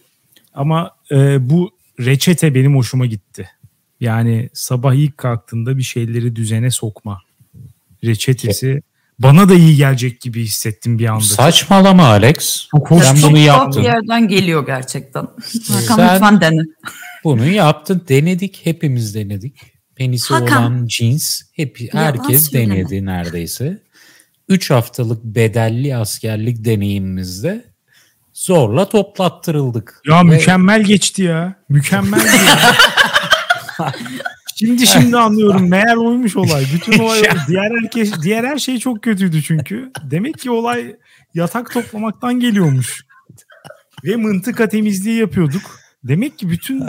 Ama e, bu reçete benim hoşuma gitti. Yani sabah ilk kalktığında bir şeyleri düzene sokma reçetesi bana da iyi gelecek gibi hissettim bir anda. Saçmalama Alex. Çok hoş. Sen Çok bunu yaptın. bir yerden geliyor gerçekten. Hakan Sen- lütfen dene. Bunu yaptın. Denedik. Hepimiz denedik. Penisi Hakan. olan cins hep Yalan herkes söyleme. denedi neredeyse. 3 haftalık bedelli askerlik deneyimimizde zorla toplattırıldık. Ya Ve mükemmel geçti ya. Mükemmel ya. (laughs) (laughs) Şimdi şimdi anlıyorum. Meğer oymuş olay. Bütün (laughs) olay diğer herkes diğer her şey çok kötüydü çünkü. Demek ki olay yatak toplamaktan geliyormuş. Ve mıntıka temizliği yapıyorduk. Demek ki bütün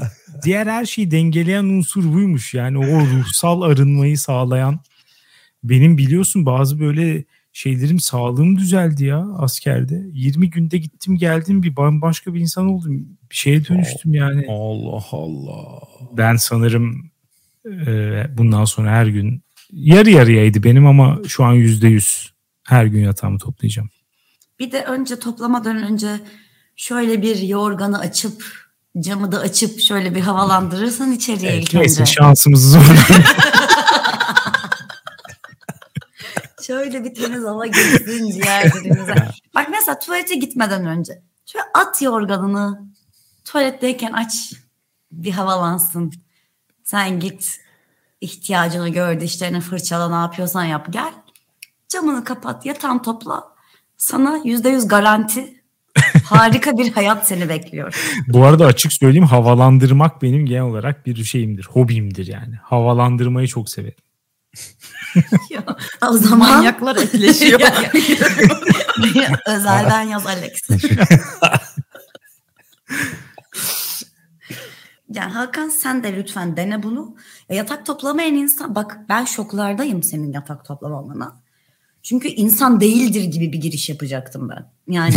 diğer her şeyi dengeleyen unsur buymuş. Yani o ruhsal arınmayı sağlayan. Benim biliyorsun bazı böyle şeylerim sağlığım düzeldi ya askerde. 20 günde gittim geldim bir bambaşka bir insan oldum. Bir şeye dönüştüm yani. Allah Allah. Ben sanırım e, bundan sonra her gün yarı yarıyaydı benim ama şu an yüzde yüz her gün yatağımı toplayacağım. Bir de önce toplamadan önce şöyle bir yorganı açıp camı da açıp şöyle bir havalandırırsan içeriye Evet, ilk neyse önce. şansımızı zorlayalım. (laughs) Şöyle bir temiz hava girsin (laughs) ciğerlerimize. Bak mesela tuvalete gitmeden önce şöyle at yorganını tuvaletteyken aç bir havalansın. Sen git ihtiyacını gör dişlerini fırçala ne yapıyorsan yap gel. Camını kapat yatağını topla. Sana yüzde yüz garanti (laughs) harika bir hayat seni bekliyor. Bu arada açık söyleyeyim havalandırmak benim genel olarak bir şeyimdir, hobimdir yani. Havalandırmayı çok severim. Ya, o zaman Manyaklar etleşiyor. (laughs) (laughs) Özelden yaz Alex. (laughs) yani Hakan sen de lütfen dene bunu. Ya yatak toplamayan insan bak ben şoklardayım senin yatak toplamamana. Çünkü insan değildir gibi bir giriş yapacaktım ben. Yani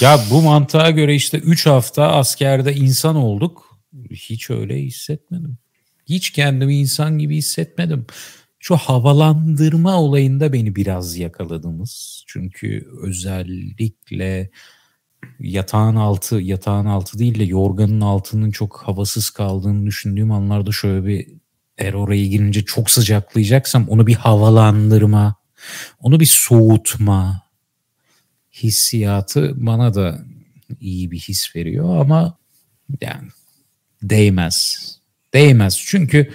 Ya bu mantığa göre işte 3 hafta askerde insan olduk. Hiç öyle hissetmedim. Hiç kendimi insan gibi hissetmedim. Şu havalandırma olayında beni biraz yakaladınız. Çünkü özellikle yatağın altı, yatağın altı değil de yorganın altının çok havasız kaldığını düşündüğüm anlarda şöyle bir eğer oraya girince çok sıcaklayacaksam onu bir havalandırma, onu bir soğutma, hissiyatı bana da iyi bir his veriyor ama yani değmez. Değmez çünkü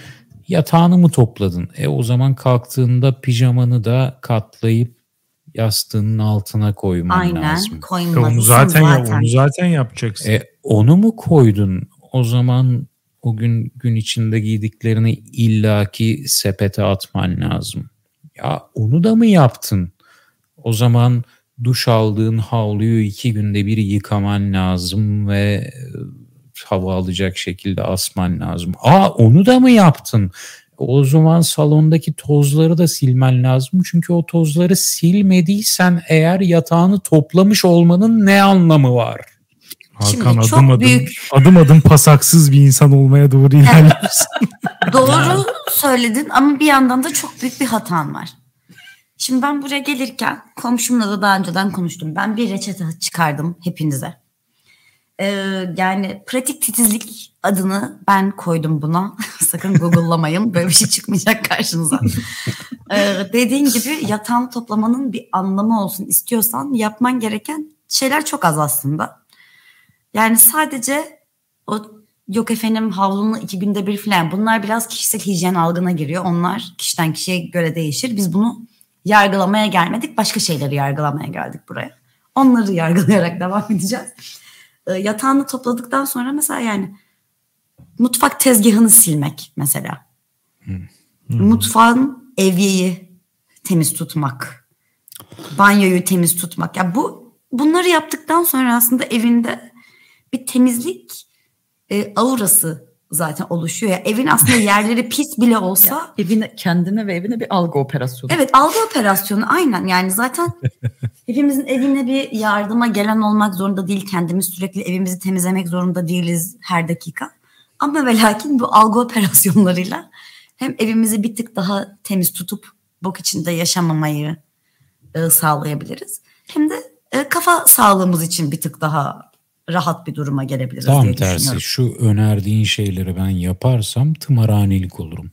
yatağını mı topladın? E o zaman kalktığında pijamanı da katlayıp yastığının altına koyman aynen lazım. koymalısın onu zaten. zaten, onu zaten yapacaksın. E onu mu koydun? O zaman o gün gün içinde giydiklerini illaki sepete atman lazım. Ya onu da mı yaptın? O zaman duş aldığın havluyu iki günde bir yıkaman lazım ve e, hava alacak şekilde asman lazım. Aa onu da mı yaptın? O zaman salondaki tozları da silmen lazım. Çünkü o tozları silmediysen eğer yatağını toplamış olmanın ne anlamı var? Şimdi Hakan çok adım adım, büyük- adım adım pasaksız bir insan olmaya doğru ilerliyorsun. (laughs) Doğru söyledin ama bir yandan da çok büyük bir hatan var. Şimdi ben buraya gelirken komşumla da daha önceden konuştum. Ben bir reçete çıkardım hepinize. Ee, yani pratik titizlik adını ben koydum buna. (laughs) Sakın google'lamayın. Böyle bir şey çıkmayacak karşınıza. (laughs) Ee, dediğin gibi yatağını toplamanın bir anlamı olsun istiyorsan yapman gereken şeyler çok az aslında. Yani sadece o yok efendim havlunu iki günde bir falan bunlar biraz kişisel hijyen algına giriyor. Onlar kişiden kişiye göre değişir. Biz bunu yargılamaya gelmedik. Başka şeyleri yargılamaya geldik buraya. Onları yargılayarak (laughs) devam edeceğiz. Ee, yatağını topladıktan sonra mesela yani mutfak tezgahını silmek mesela. Mutfağın evyeyi temiz tutmak. Banyoyu temiz tutmak. Ya bu bunları yaptıktan sonra aslında evinde bir temizlik e, aurası zaten oluşuyor ya. Evin aslında yerleri (laughs) pis bile olsa Evine, kendine ve evine bir algı operasyonu. Evet algı operasyonu aynen yani zaten (laughs) hepimizin evine bir yardıma gelen olmak zorunda değil. Kendimiz sürekli evimizi temizlemek zorunda değiliz her dakika. Ama ve lakin bu algı operasyonlarıyla hem evimizi bir tık daha temiz tutup bok içinde yaşamamayı e, sağlayabiliriz. Hem de e, kafa sağlığımız için bir tık daha rahat bir duruma gelebiliriz Tam diye tersi düşünüyorum. şu önerdiğin şeyleri ben yaparsam tımarhanelik olurum.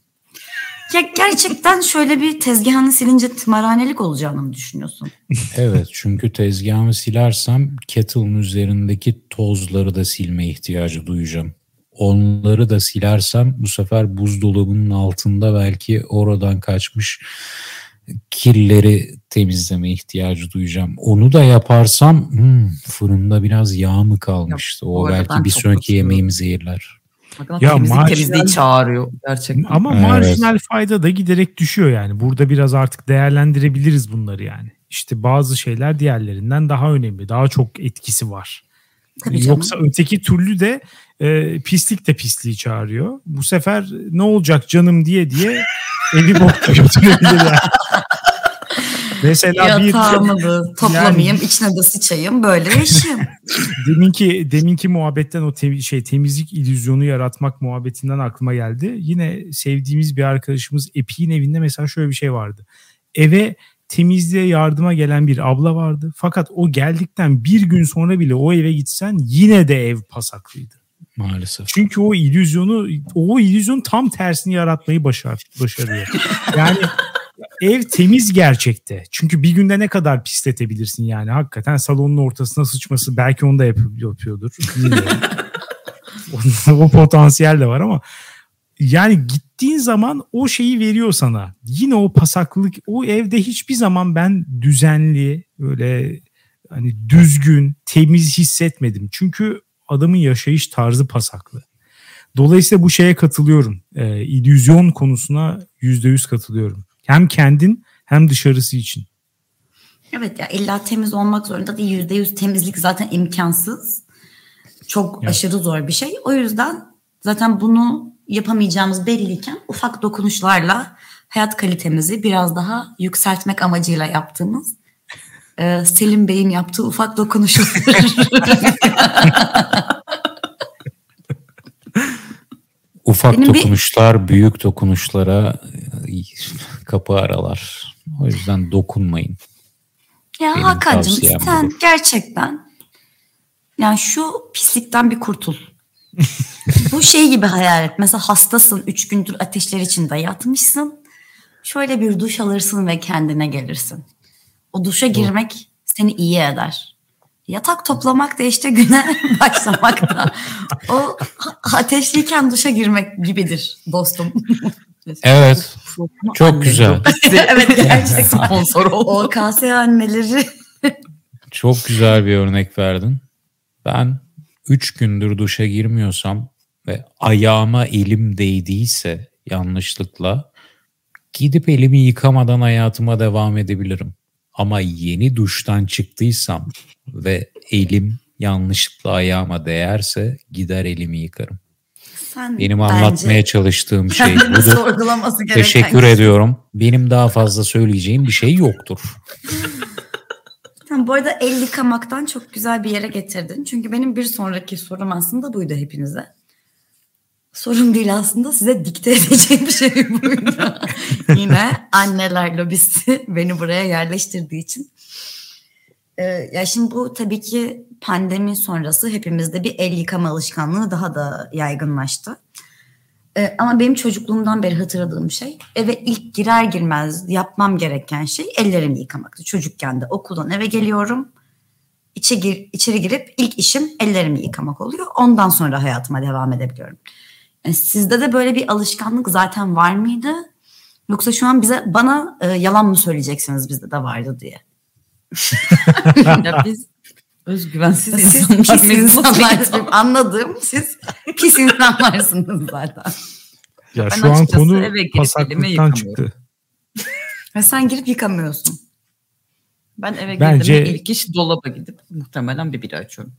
Ya gerçekten şöyle bir tezgahını silince tımarhanelik olacağını mı düşünüyorsun? (laughs) Evet çünkü tezgahımı silersem kettle'ın üzerindeki tozları da silme ihtiyacı duyacağım. Onları da silersem bu sefer buzdolabının altında belki oradan kaçmış kirleri temizleme ihtiyacı duyacağım. Onu da yaparsam hmm, fırında biraz yağ mı kalmıştı? bu O belki bir sonraki yemeğimi zehirler. Bakın Ya marjinal- temizliği çağırıyor gerçekten. Ama Evet. marjinal fayda da giderek düşüyor yani. Burada biraz artık değerlendirebiliriz bunları yani. İşte bazı şeyler diğerlerinden daha önemli. Daha çok etkisi var. Tabii canım. Yoksa öteki türlü de e, pislik de pisliği çağırıyor. Bu sefer ne olacak canım diye diye (laughs) evi bokta götürebilir yani. Mesela bir Yatağımı da toplamayayım, içine de sıçayım, böyle yaşayayım. (laughs) deminki deminki muhabbetten o te- şey temizlik illüzyonu yaratmak muhabbetinden aklıma geldi. Yine sevdiğimiz bir arkadaşımız Epi'nin evinde mesela şöyle bir şey vardı. Eve temizliğe yardıma gelen bir abla vardı. Fakat o geldikten bir gün sonra bile o eve gitsen yine de ev pasaklıydı. Maalesef. Çünkü o illüzyonu o illüzyon tam tersini yaratmayı başar, başarıyor. Yani ev temiz gerçekte. Çünkü bir günde ne kadar pisletebilirsin yani. Hakikaten salonun ortasına sıçması belki onu da yap- yapıyordur. (laughs) O, potansiyel de var ama yani gittiğin zaman o şeyi veriyor sana. Yine o pasaklılık o evde hiçbir zaman ben düzenli böyle hani düzgün, temiz hissetmedim. Çünkü adamın yaşayış tarzı pasaklı. Dolayısıyla bu şeye katılıyorum. Ee, illüzyon konusuna yüzde yüz katılıyorum. Hem kendin hem dışarısı için. Evet ya illa temiz olmak zorunda değil. Yüzde yüz temizlik zaten imkansız. Çok Evet. aşırı zor bir şey. O yüzden zaten bunu yapamayacağımız belliyken ufak dokunuşlarla hayat kalitemizi biraz daha yükseltmek amacıyla yaptığımız e, Selim Bey'in yaptığı ufak dokunuşlar. (laughs) Ufak Benim bir- dokunuşlar büyük dokunuşlara e, kapı aralar. O yüzden dokunmayın. ya Benim Hakan'cığım sen budur. gerçekten yani şu pislikten bir kurtul. (laughs) Bu şey gibi hayal et. Mesela hastasın. Üç gündür ateşler içinde yatmışsın. Şöyle bir duş alırsın ve kendine gelirsin. O duşa girmek seni iyi eder. Yatak toplamak da işte güne (laughs) başlamak da. O ateşliyken duşa girmek gibidir dostum. (laughs) Evet. Çok güzel. evet (laughs) gerçekten. Sponsor oldu. O kase anneleri Çok güzel bir örnek verdin. Ben 3 gündür duşa girmiyorsam ve ayağıma elim değdiyse yanlışlıkla gidip elimi yıkamadan hayatıma devam edebilirim. Ama yeni duştan çıktıysam ve elim yanlışlıkla ayağıma değerse gider elimi yıkarım. sen Benim bence anlatmaya çalıştığım (laughs) şey budur. Teşekkür kişi. ediyorum. Benim daha fazla söyleyeceğim bir şey yoktur. Tamam, bu arada el yıkamaktan çok güzel bir yere getirdin. Çünkü benim bir sonraki sorum aslında buydu hepinize. Sorum değil aslında size dikte (laughs) edeceğim şey buydu. (laughs) Yine anneler lobisi beni buraya yerleştirdiği için. Ee, ya şimdi bu tabii ki pandemi sonrası hepimizde bir el yıkama alışkanlığı daha da yaygınlaştı. Ee, ama benim çocukluğumdan beri hatırladığım şey eve ilk girer girmez yapmam gereken şey ellerimi yıkamaktı. Çocukken de okuldan eve geliyorum. İçe gir, içeri girip ilk işim ellerimi yıkamak oluyor. Ondan sonra hayatıma devam edebiliyorum. Yani sizde de böyle bir alışkanlık zaten var mıydı? Yoksa şu an bize bana e, yalan mı söyleyeceksiniz bizde de vardı diye. ya biz özgüvensiz Siz insanlar pis insanlarsınız. Anladığım siz pis insanlarsınız zaten. Ya Ben şu an konu eve girip elimi pasaklıktan yıkamıyorum. çıktı. Ve sen girip yıkamıyorsun. Ben eve Bence- girdim ilk iş dolaba gidip muhtemelen bir bira açıyorum.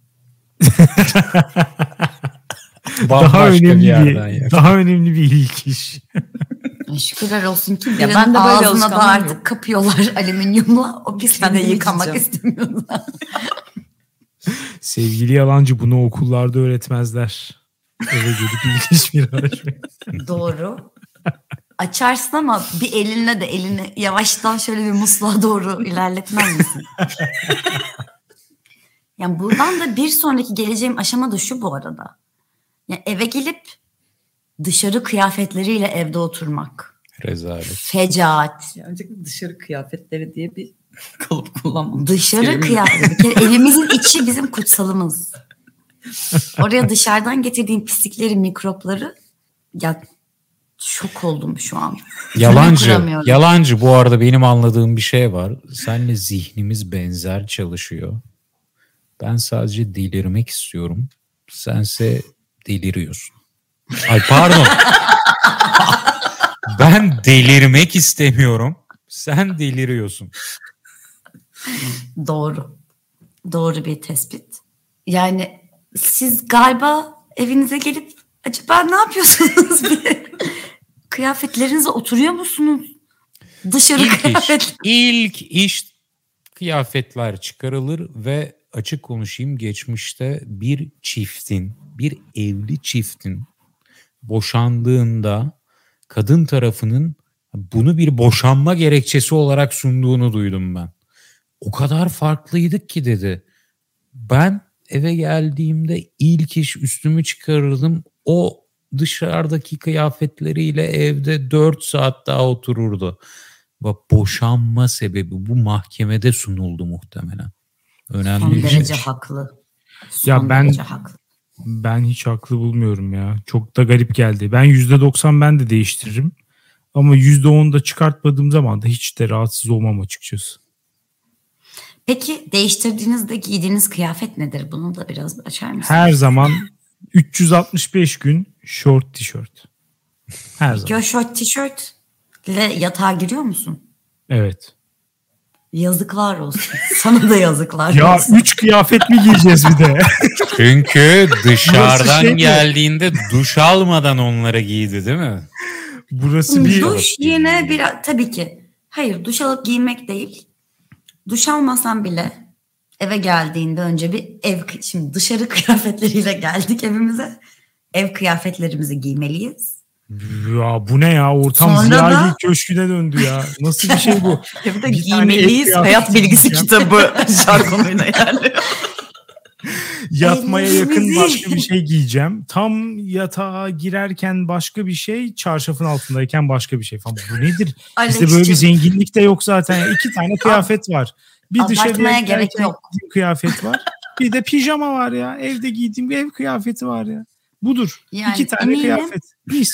(laughs) daha önemli bir, yerden daha önemli bir ilk iş. Şükürler olsun ki Ya ben de böyle ağzına da artık yok. kapıyorlar (laughs) alüminyumla. O pisliği de Kendimi yıkamak istemiyorlar. Sevgili yalancı bunu okullarda öğretmezler. Eve gelip ilk iş bir açmak. (laughs) Doğru. Açarsın ama bir elinle de elini yavaştan şöyle bir musluğa doğru ilerletmez misin? (laughs) yani buradan da bir sonraki geleceğim aşama da şu bu arada. Yani eve gelip dışarı kıyafetleriyle evde oturmak. Rezalet. Fecaat. Ya öncelikle dışarı kıyafetleri diye bir (laughs) kalıp kullanmam. Dışarı kıyafet. Bir kere evimizin içi bizim kutsalımız. Oraya dışarıdan getirdiğim pislikleri, mikropları ya şok oldum şu an. Yalancı. Yalancı bu arada benim anladığım bir şey var. Senle zihnimiz benzer çalışıyor. Ben sadece delirmek istiyorum. Sense deliriyorsun. Ay pardon. (laughs) ben delirmek istemiyorum. Sen deliriyorsun. Doğru. Doğru bir tespit. Yani siz galiba evinize gelip acaba ne yapıyorsunuz (laughs) diye kıyafetlerinize oturuyor musunuz? Dışarı İlk iş, kıyafet. ilk iş kıyafetler çıkarılır ve açık konuşayım geçmişte bir çiftin, bir evli çiftin boşandığında kadın tarafının bunu bir boşanma gerekçesi olarak sunduğunu duydum ben. O kadar farklıydık ki dedi. Ben eve geldiğimde ilk iş üstümü çıkarırdım. O dışarıdaki kıyafetleriyle evde 4 saat daha otururdu. Bak boşanma sebebi bu mahkemede sunuldu muhtemelen. Önemli Son bir derece şey. haklı. Son Ya ben- haklı. Ben hiç haklı bulmuyorum ya. Çok da garip geldi. Ben %90 ben de değiştiririm. Ama %10 da çıkartmadığım zaman da hiç de rahatsız olmam açıkçası. Peki değiştirdiğinizde giydiğiniz kıyafet nedir? Bunu da biraz açar mısınız? Her zaman 365 gün short tişört. Her zaman. Peki o şort tişörtle yatağa giriyor musun? Evet. Yazıklar olsun. (laughs) Sana da yazıklar Ya olsun. 3 kıyafet mi giyeceğiz bir de? (laughs) Çünkü dışarıdan şey mi? geldiğinde duş almadan onları giydi değil mi? Burası bir Duş yine bir tabii ki. Hayır duş alıp giymek değil. Duş almasan bile eve geldiğinde önce bir ev şimdi dışarı (laughs) kıyafetleriyle geldik evimize. Ev kıyafetlerimizi giymeliyiz. Ya bu ne ya? Ortam Sonra Ziya da- köşküne döndü ya. Nasıl bir şey bu? (laughs) Bir de Bir giymeliyiz hayat bilgisi kitabı (laughs) jargonuyla ilerliyor. Yatmaya yakın başka bir şey giyeceğim. Tam yatağa girerken başka bir şey, çarşafın altındayken başka bir şey falan. Bu nedir? Bizde böyle bir zenginlik de yok zaten. (laughs) İki tane kıyafet var. Bir dışarıya gerek yok. kıyafet var. Bir de pijama var ya. Evde giydiğim bir ev kıyafeti var ya. Budur. Yani İki tane eminim- kıyafet. Mis.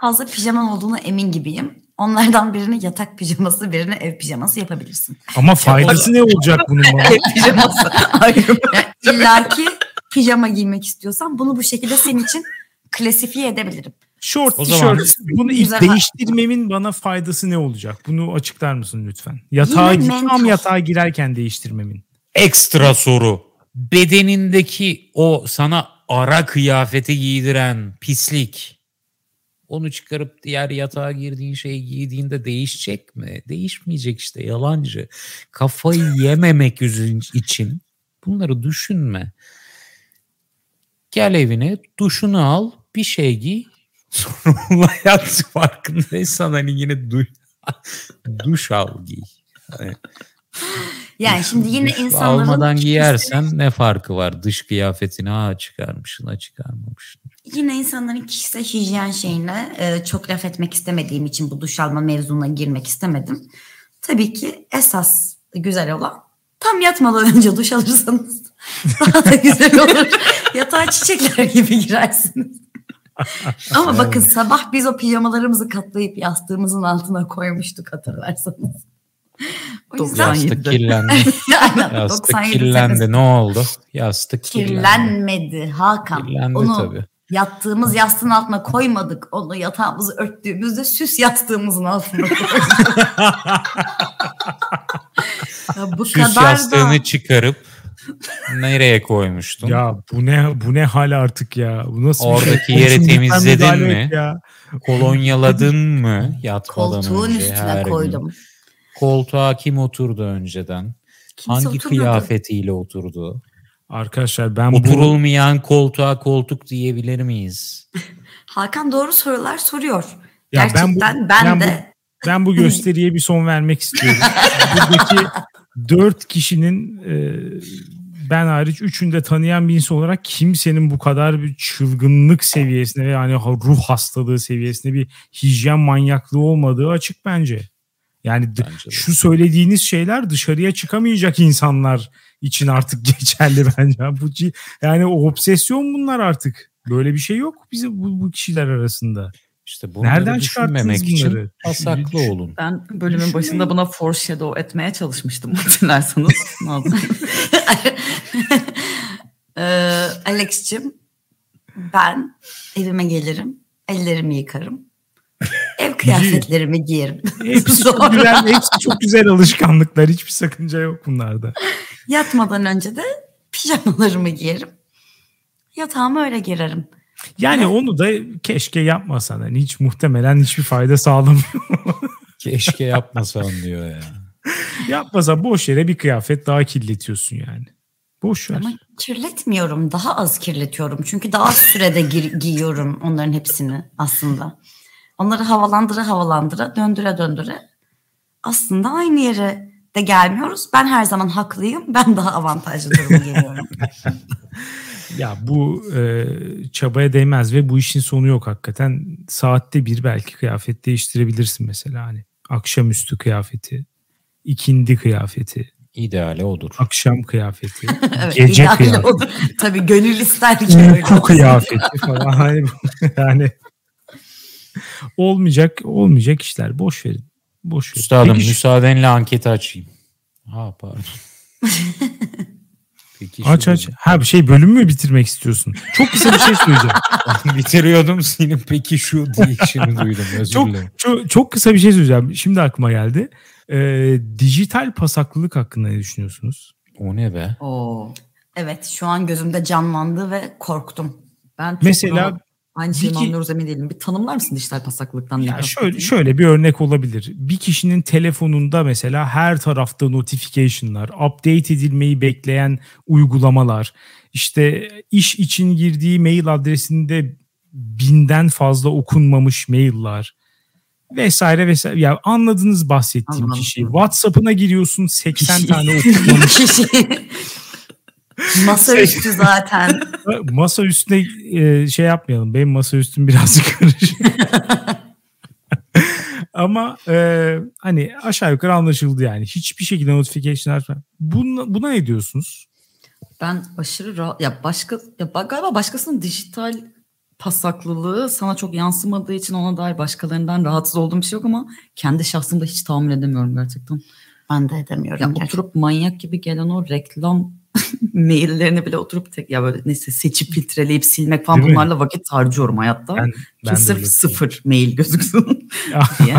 fazla pijaman olduğunu emin gibiyim. Onlardan birini yatak pijaması, birini ev pijaması yapabilirsin. Ama faydası ne olacak bunun bana? Pijaması (laughs) ayrı. Yani İlla ki pijama giymek istiyorsan bunu bu şekilde senin için klasifiye edebilirim. Short O zaman-. Bunu ilk değiştirmemin bana faydası ne olacak? Bunu açıklar mısın lütfen? Yatağa tam yatağa girerken değiştirmemin. Ekstra soru. Bedenindeki o sana ara kıyafeti giydiren pislik. Onu çıkarıp diğer yatağa girdiğin şeyi giydiğinde değişecek mi? Değişmeyecek işte yalancı. Kafayı yememek için bunları düşünme. Gel evine duşunu al bir şey giy. Sonra onunla yat farkındaysan hani yine duş, duş al giy. Hani Yani (laughs) şimdi yine insanların almadan giyersen ne farkı var? Dış kıyafetini ha çıkarmışsın ha çıkarmamışsın. yine insanların kişisel hijyen şeyine e, çok laf etmek istemediğim için bu duş alma mevzuna girmek istemedim. Tabii ki esas güzel olan tam yatmadan (laughs) önce duş alırsanız (laughs) daha da güzel olur. Yatağa çiçekler gibi girersiniz. Ama bakın sabah biz o pijamalarımızı katlayıp yastığımızın altına koymuştuk hatırlarsanız. O yüzden Doksan- Yastık kirlendi. (laughs) Aynen, Yastık 97 kirlendi. Ne oldu? Yastık kirlendi. kirlenmedi Hakan. Kirlendi Onu tabii. yattığımız yastığın altına koymadık. Onu yatağımızı örttüğümüzde süs yastığımızın altına koyduk. (laughs) ya bu Süs kadar yastığını da çıkarıp Nereye koymuştun? Ya bu ne bu ne hal artık ya? Bu nasıl Oradaki bir şey? yeri temizledin mi? Ya. Kolonyaladın mı yatmadan Koltuğun önce üstüne her gün? Koltuğa kim oturdu önceden? Kimse Hangi oturmadı. kıyafetiyle oturdu? Arkadaşlar ben bu Oturulmayan koltuğa koltuk diyebilir miyiz? (laughs) Hakan doğru sorular soruyor. Ya ben bu- Gerçekten ben, ben bu- de ben bu (laughs) gösteriye bir son vermek istiyorum. Buradaki dört kişinin e, ben hariç üçünü de tanıyan bir insan olarak kimsenin bu kadar bir çılgınlık seviyesine ve yani ruh hastalığı seviyesinde bir hijyen manyaklığı olmadığı açık bence. Yani d- Bence de. şu söylediğiniz şeyler dışarıya çıkamayacak insanlar için artık (laughs) geçerli bence. Bu yani o obsesyon bunlar artık. Böyle bir şey yok bizim bu, bu kişiler arasında. İşte bunları Nereden düşünmemek için bunları? pasaklı olun. Ben bölümün başında buna foreshadow etmeye çalışmıştım (laughs) hatırlarsanız. (laughs) Ee, Alex'cim ben evime gelirim. Ellerimi yıkarım. Ev kıyafetlerimi giyerim. Hepsi (laughs) çok güzel, hepsi çok güzel alışkanlıklar. Hiçbir sakınca yok bunlarda. yatmadan önce de pijamalarımı giyerim. Yatağıma öyle girerim. Yani onu da keşke yapmasan. Hani hiç muhtemelen hiçbir fayda sağlamıyor. (laughs) Keşke yapmasan diyor ya. Yapmasa boş yere bir kıyafet daha kirletiyorsun yani. Boş ver. Ama kirletmiyorum. Daha az kirletiyorum. Çünkü daha az sürede gir- giyiyorum onların hepsini aslında. Onları havalandıra havalandıra, döndüre döndüre aslında aynı yere de gelmiyoruz. Ben her zaman haklıyım. Ben daha avantajlı duruma geliyorum. (laughs) Ya bu e, çabaya değmez ve bu işin sonu yok hakikaten. Saatte bir belki kıyafet değiştirebilirsin mesela hani. Akşamüstü kıyafeti, ikindi kıyafeti, İdeali odur. akşam kıyafeti, (laughs) Evet, gece kıyafeti. olur. Tabii gönül ister ki uyku kıyafeti falan. Hani (laughs) yani olmayacak olmayacak işler. Boş verin. Boş verin. Üstadım Peki, müsaadenle anketi açayım. Ha pardon. (laughs) Peki aç aç. bölüm. Ha bir şey bölüm mü bitirmek istiyorsun? Çok kısa bir şey söyleyeceğim. (laughs) Bitiriyordum senin peki şu diyişini duydum özür çok, dilerim. çok çok kısa bir şey söyleyeceğim. Şimdi aklıma geldi. Ee, dijital pasaklılık hakkında ne düşünüyorsunuz? O ne be? Oo. Evet şu an gözümde canlandı ve korktum. Ben Mesela aynı ki- anlıyoruz emin değilim. Bir tanımlar mısın dijital pasaklılıktan? Ya şöyle şöyle bir örnek olabilir. Bir kişinin telefonunda mesela her tarafta notification'lar, update edilmeyi bekleyen uygulamalar, işte iş için girdiği mail adresinde binden fazla okunmamış mailler vesaire vesaire. Ya anladınız bahsettiğim Anladım. kişiyi. WhatsApp'ına giriyorsun 80 Kişi. (laughs) tane okunmamış. (laughs) Masaüstü zaten. (laughs) masa üstüne e, şey yapmayalım. Benim masa üstüm birazcık (laughs) karışık. (laughs) Ama e, hani aşağı yukarı anlaşıldı yani. Hiçbir şekilde notification açma. Buna, buna ne diyorsunuz? Ben aşırı rahat ya başka ya ba- galiba başkasının dijital pasaklılığı sana çok yansımadığı için ona dair başkalarından rahatsız olduğum bir şey yok ama kendi şahsımda hiç tahammül edemiyorum gerçekten. Ben de edemiyorum. Ya gerçekten. oturup manyak gibi gelen o reklam (laughs) maillerini bile oturup tek ya böyle neyse seçip filtreleyip silmek falan Değil mi? bunlarla vakit harcıyorum hayatta. Ben, Ki ben sırf sıfır mail gözüksün. (laughs) diye.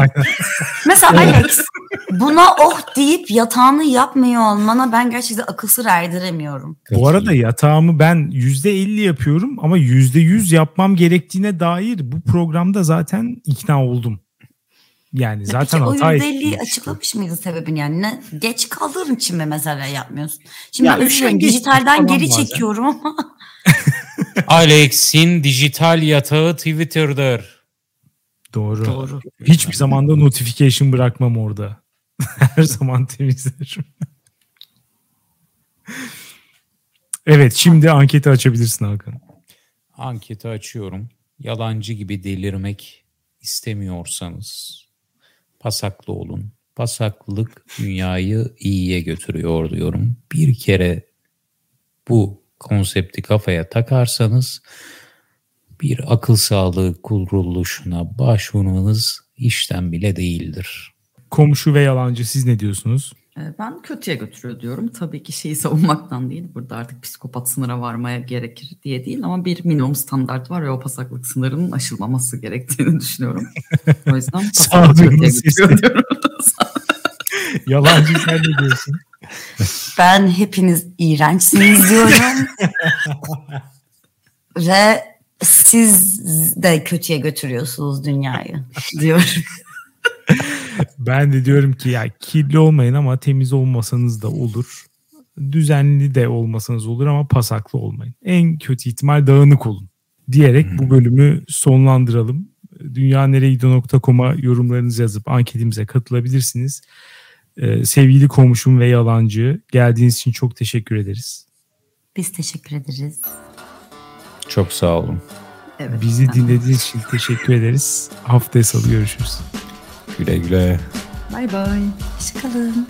Mesela Alex buna oh deyip yatağını yapmıyor olmana ben gerçekten akıl sır erdiremiyorum. Bu arada yatağımı ben %50 yapıyorum ama %100 yapmam gerektiğine dair bu programda zaten ikna oldum. Yani zaten Peki o hata %50'yi ettim. açıklamış mıydın sebebini yani? Ne, geç kaldığın için mi mesela yapmıyorsun? Şimdi Ya ben üşen dijitalden geri bazen. çekiyorum ama (laughs) Alex'in dijital yatağı Twitter'dır. Doğru. Doğru. Hiçbir zaman da notification bırakmam orada. (laughs) Her zaman temizlerim. evet şimdi anketi açabilirsin Hakan. Anketi açıyorum. Yalancı gibi delirmek istemiyorsanız pasaklı olun. Pasaklılık dünyayı iyiye götürüyor diyorum. Bir kere bu konsepti kafaya takarsanız bir akıl sağlığı kuruluşuna başvurmanız işten bile değildir. Komşu ve yalancı siz ne diyorsunuz? Ee, Ben kötüye götürüyor diyorum. Tabii ki şeyi savunmaktan değil. Burada artık psikopat sınıra varmaya gerekir diye değil ama bir minimum standart var ve o pasaklık sınırının aşılmaması gerektiğini (laughs) düşünüyorum. O yüzden (laughs) pasaklık kötüye götürüyor diyorum. (laughs) Yalancı sen ne diyorsun? Ben hepiniz iğrençsiniz diyorum. Ve siz de kötüye götürüyorsunuz dünyayı diyorum. Ben de diyorum ki ya kirli olmayın ama temiz olmasanız da olur. Düzenli de olmasanız olur ama pasaklı olmayın. En kötü ihtimal dağınık olun diyerek bu bölümü sonlandıralım. Dünyaneregidiyor.com'a yorumlarınızı yazıp anketimize katılabilirsiniz. Ee, sevgili komşum ve yalancı geldiğiniz için çok teşekkür ederiz. Biz teşekkür ederiz. Çok sağ olun. Evet. Bizi dinlediğiniz için teşekkür ederiz. Haftaya salı görüşürüz. Güle güle. Bay bay. Hoşçakalın.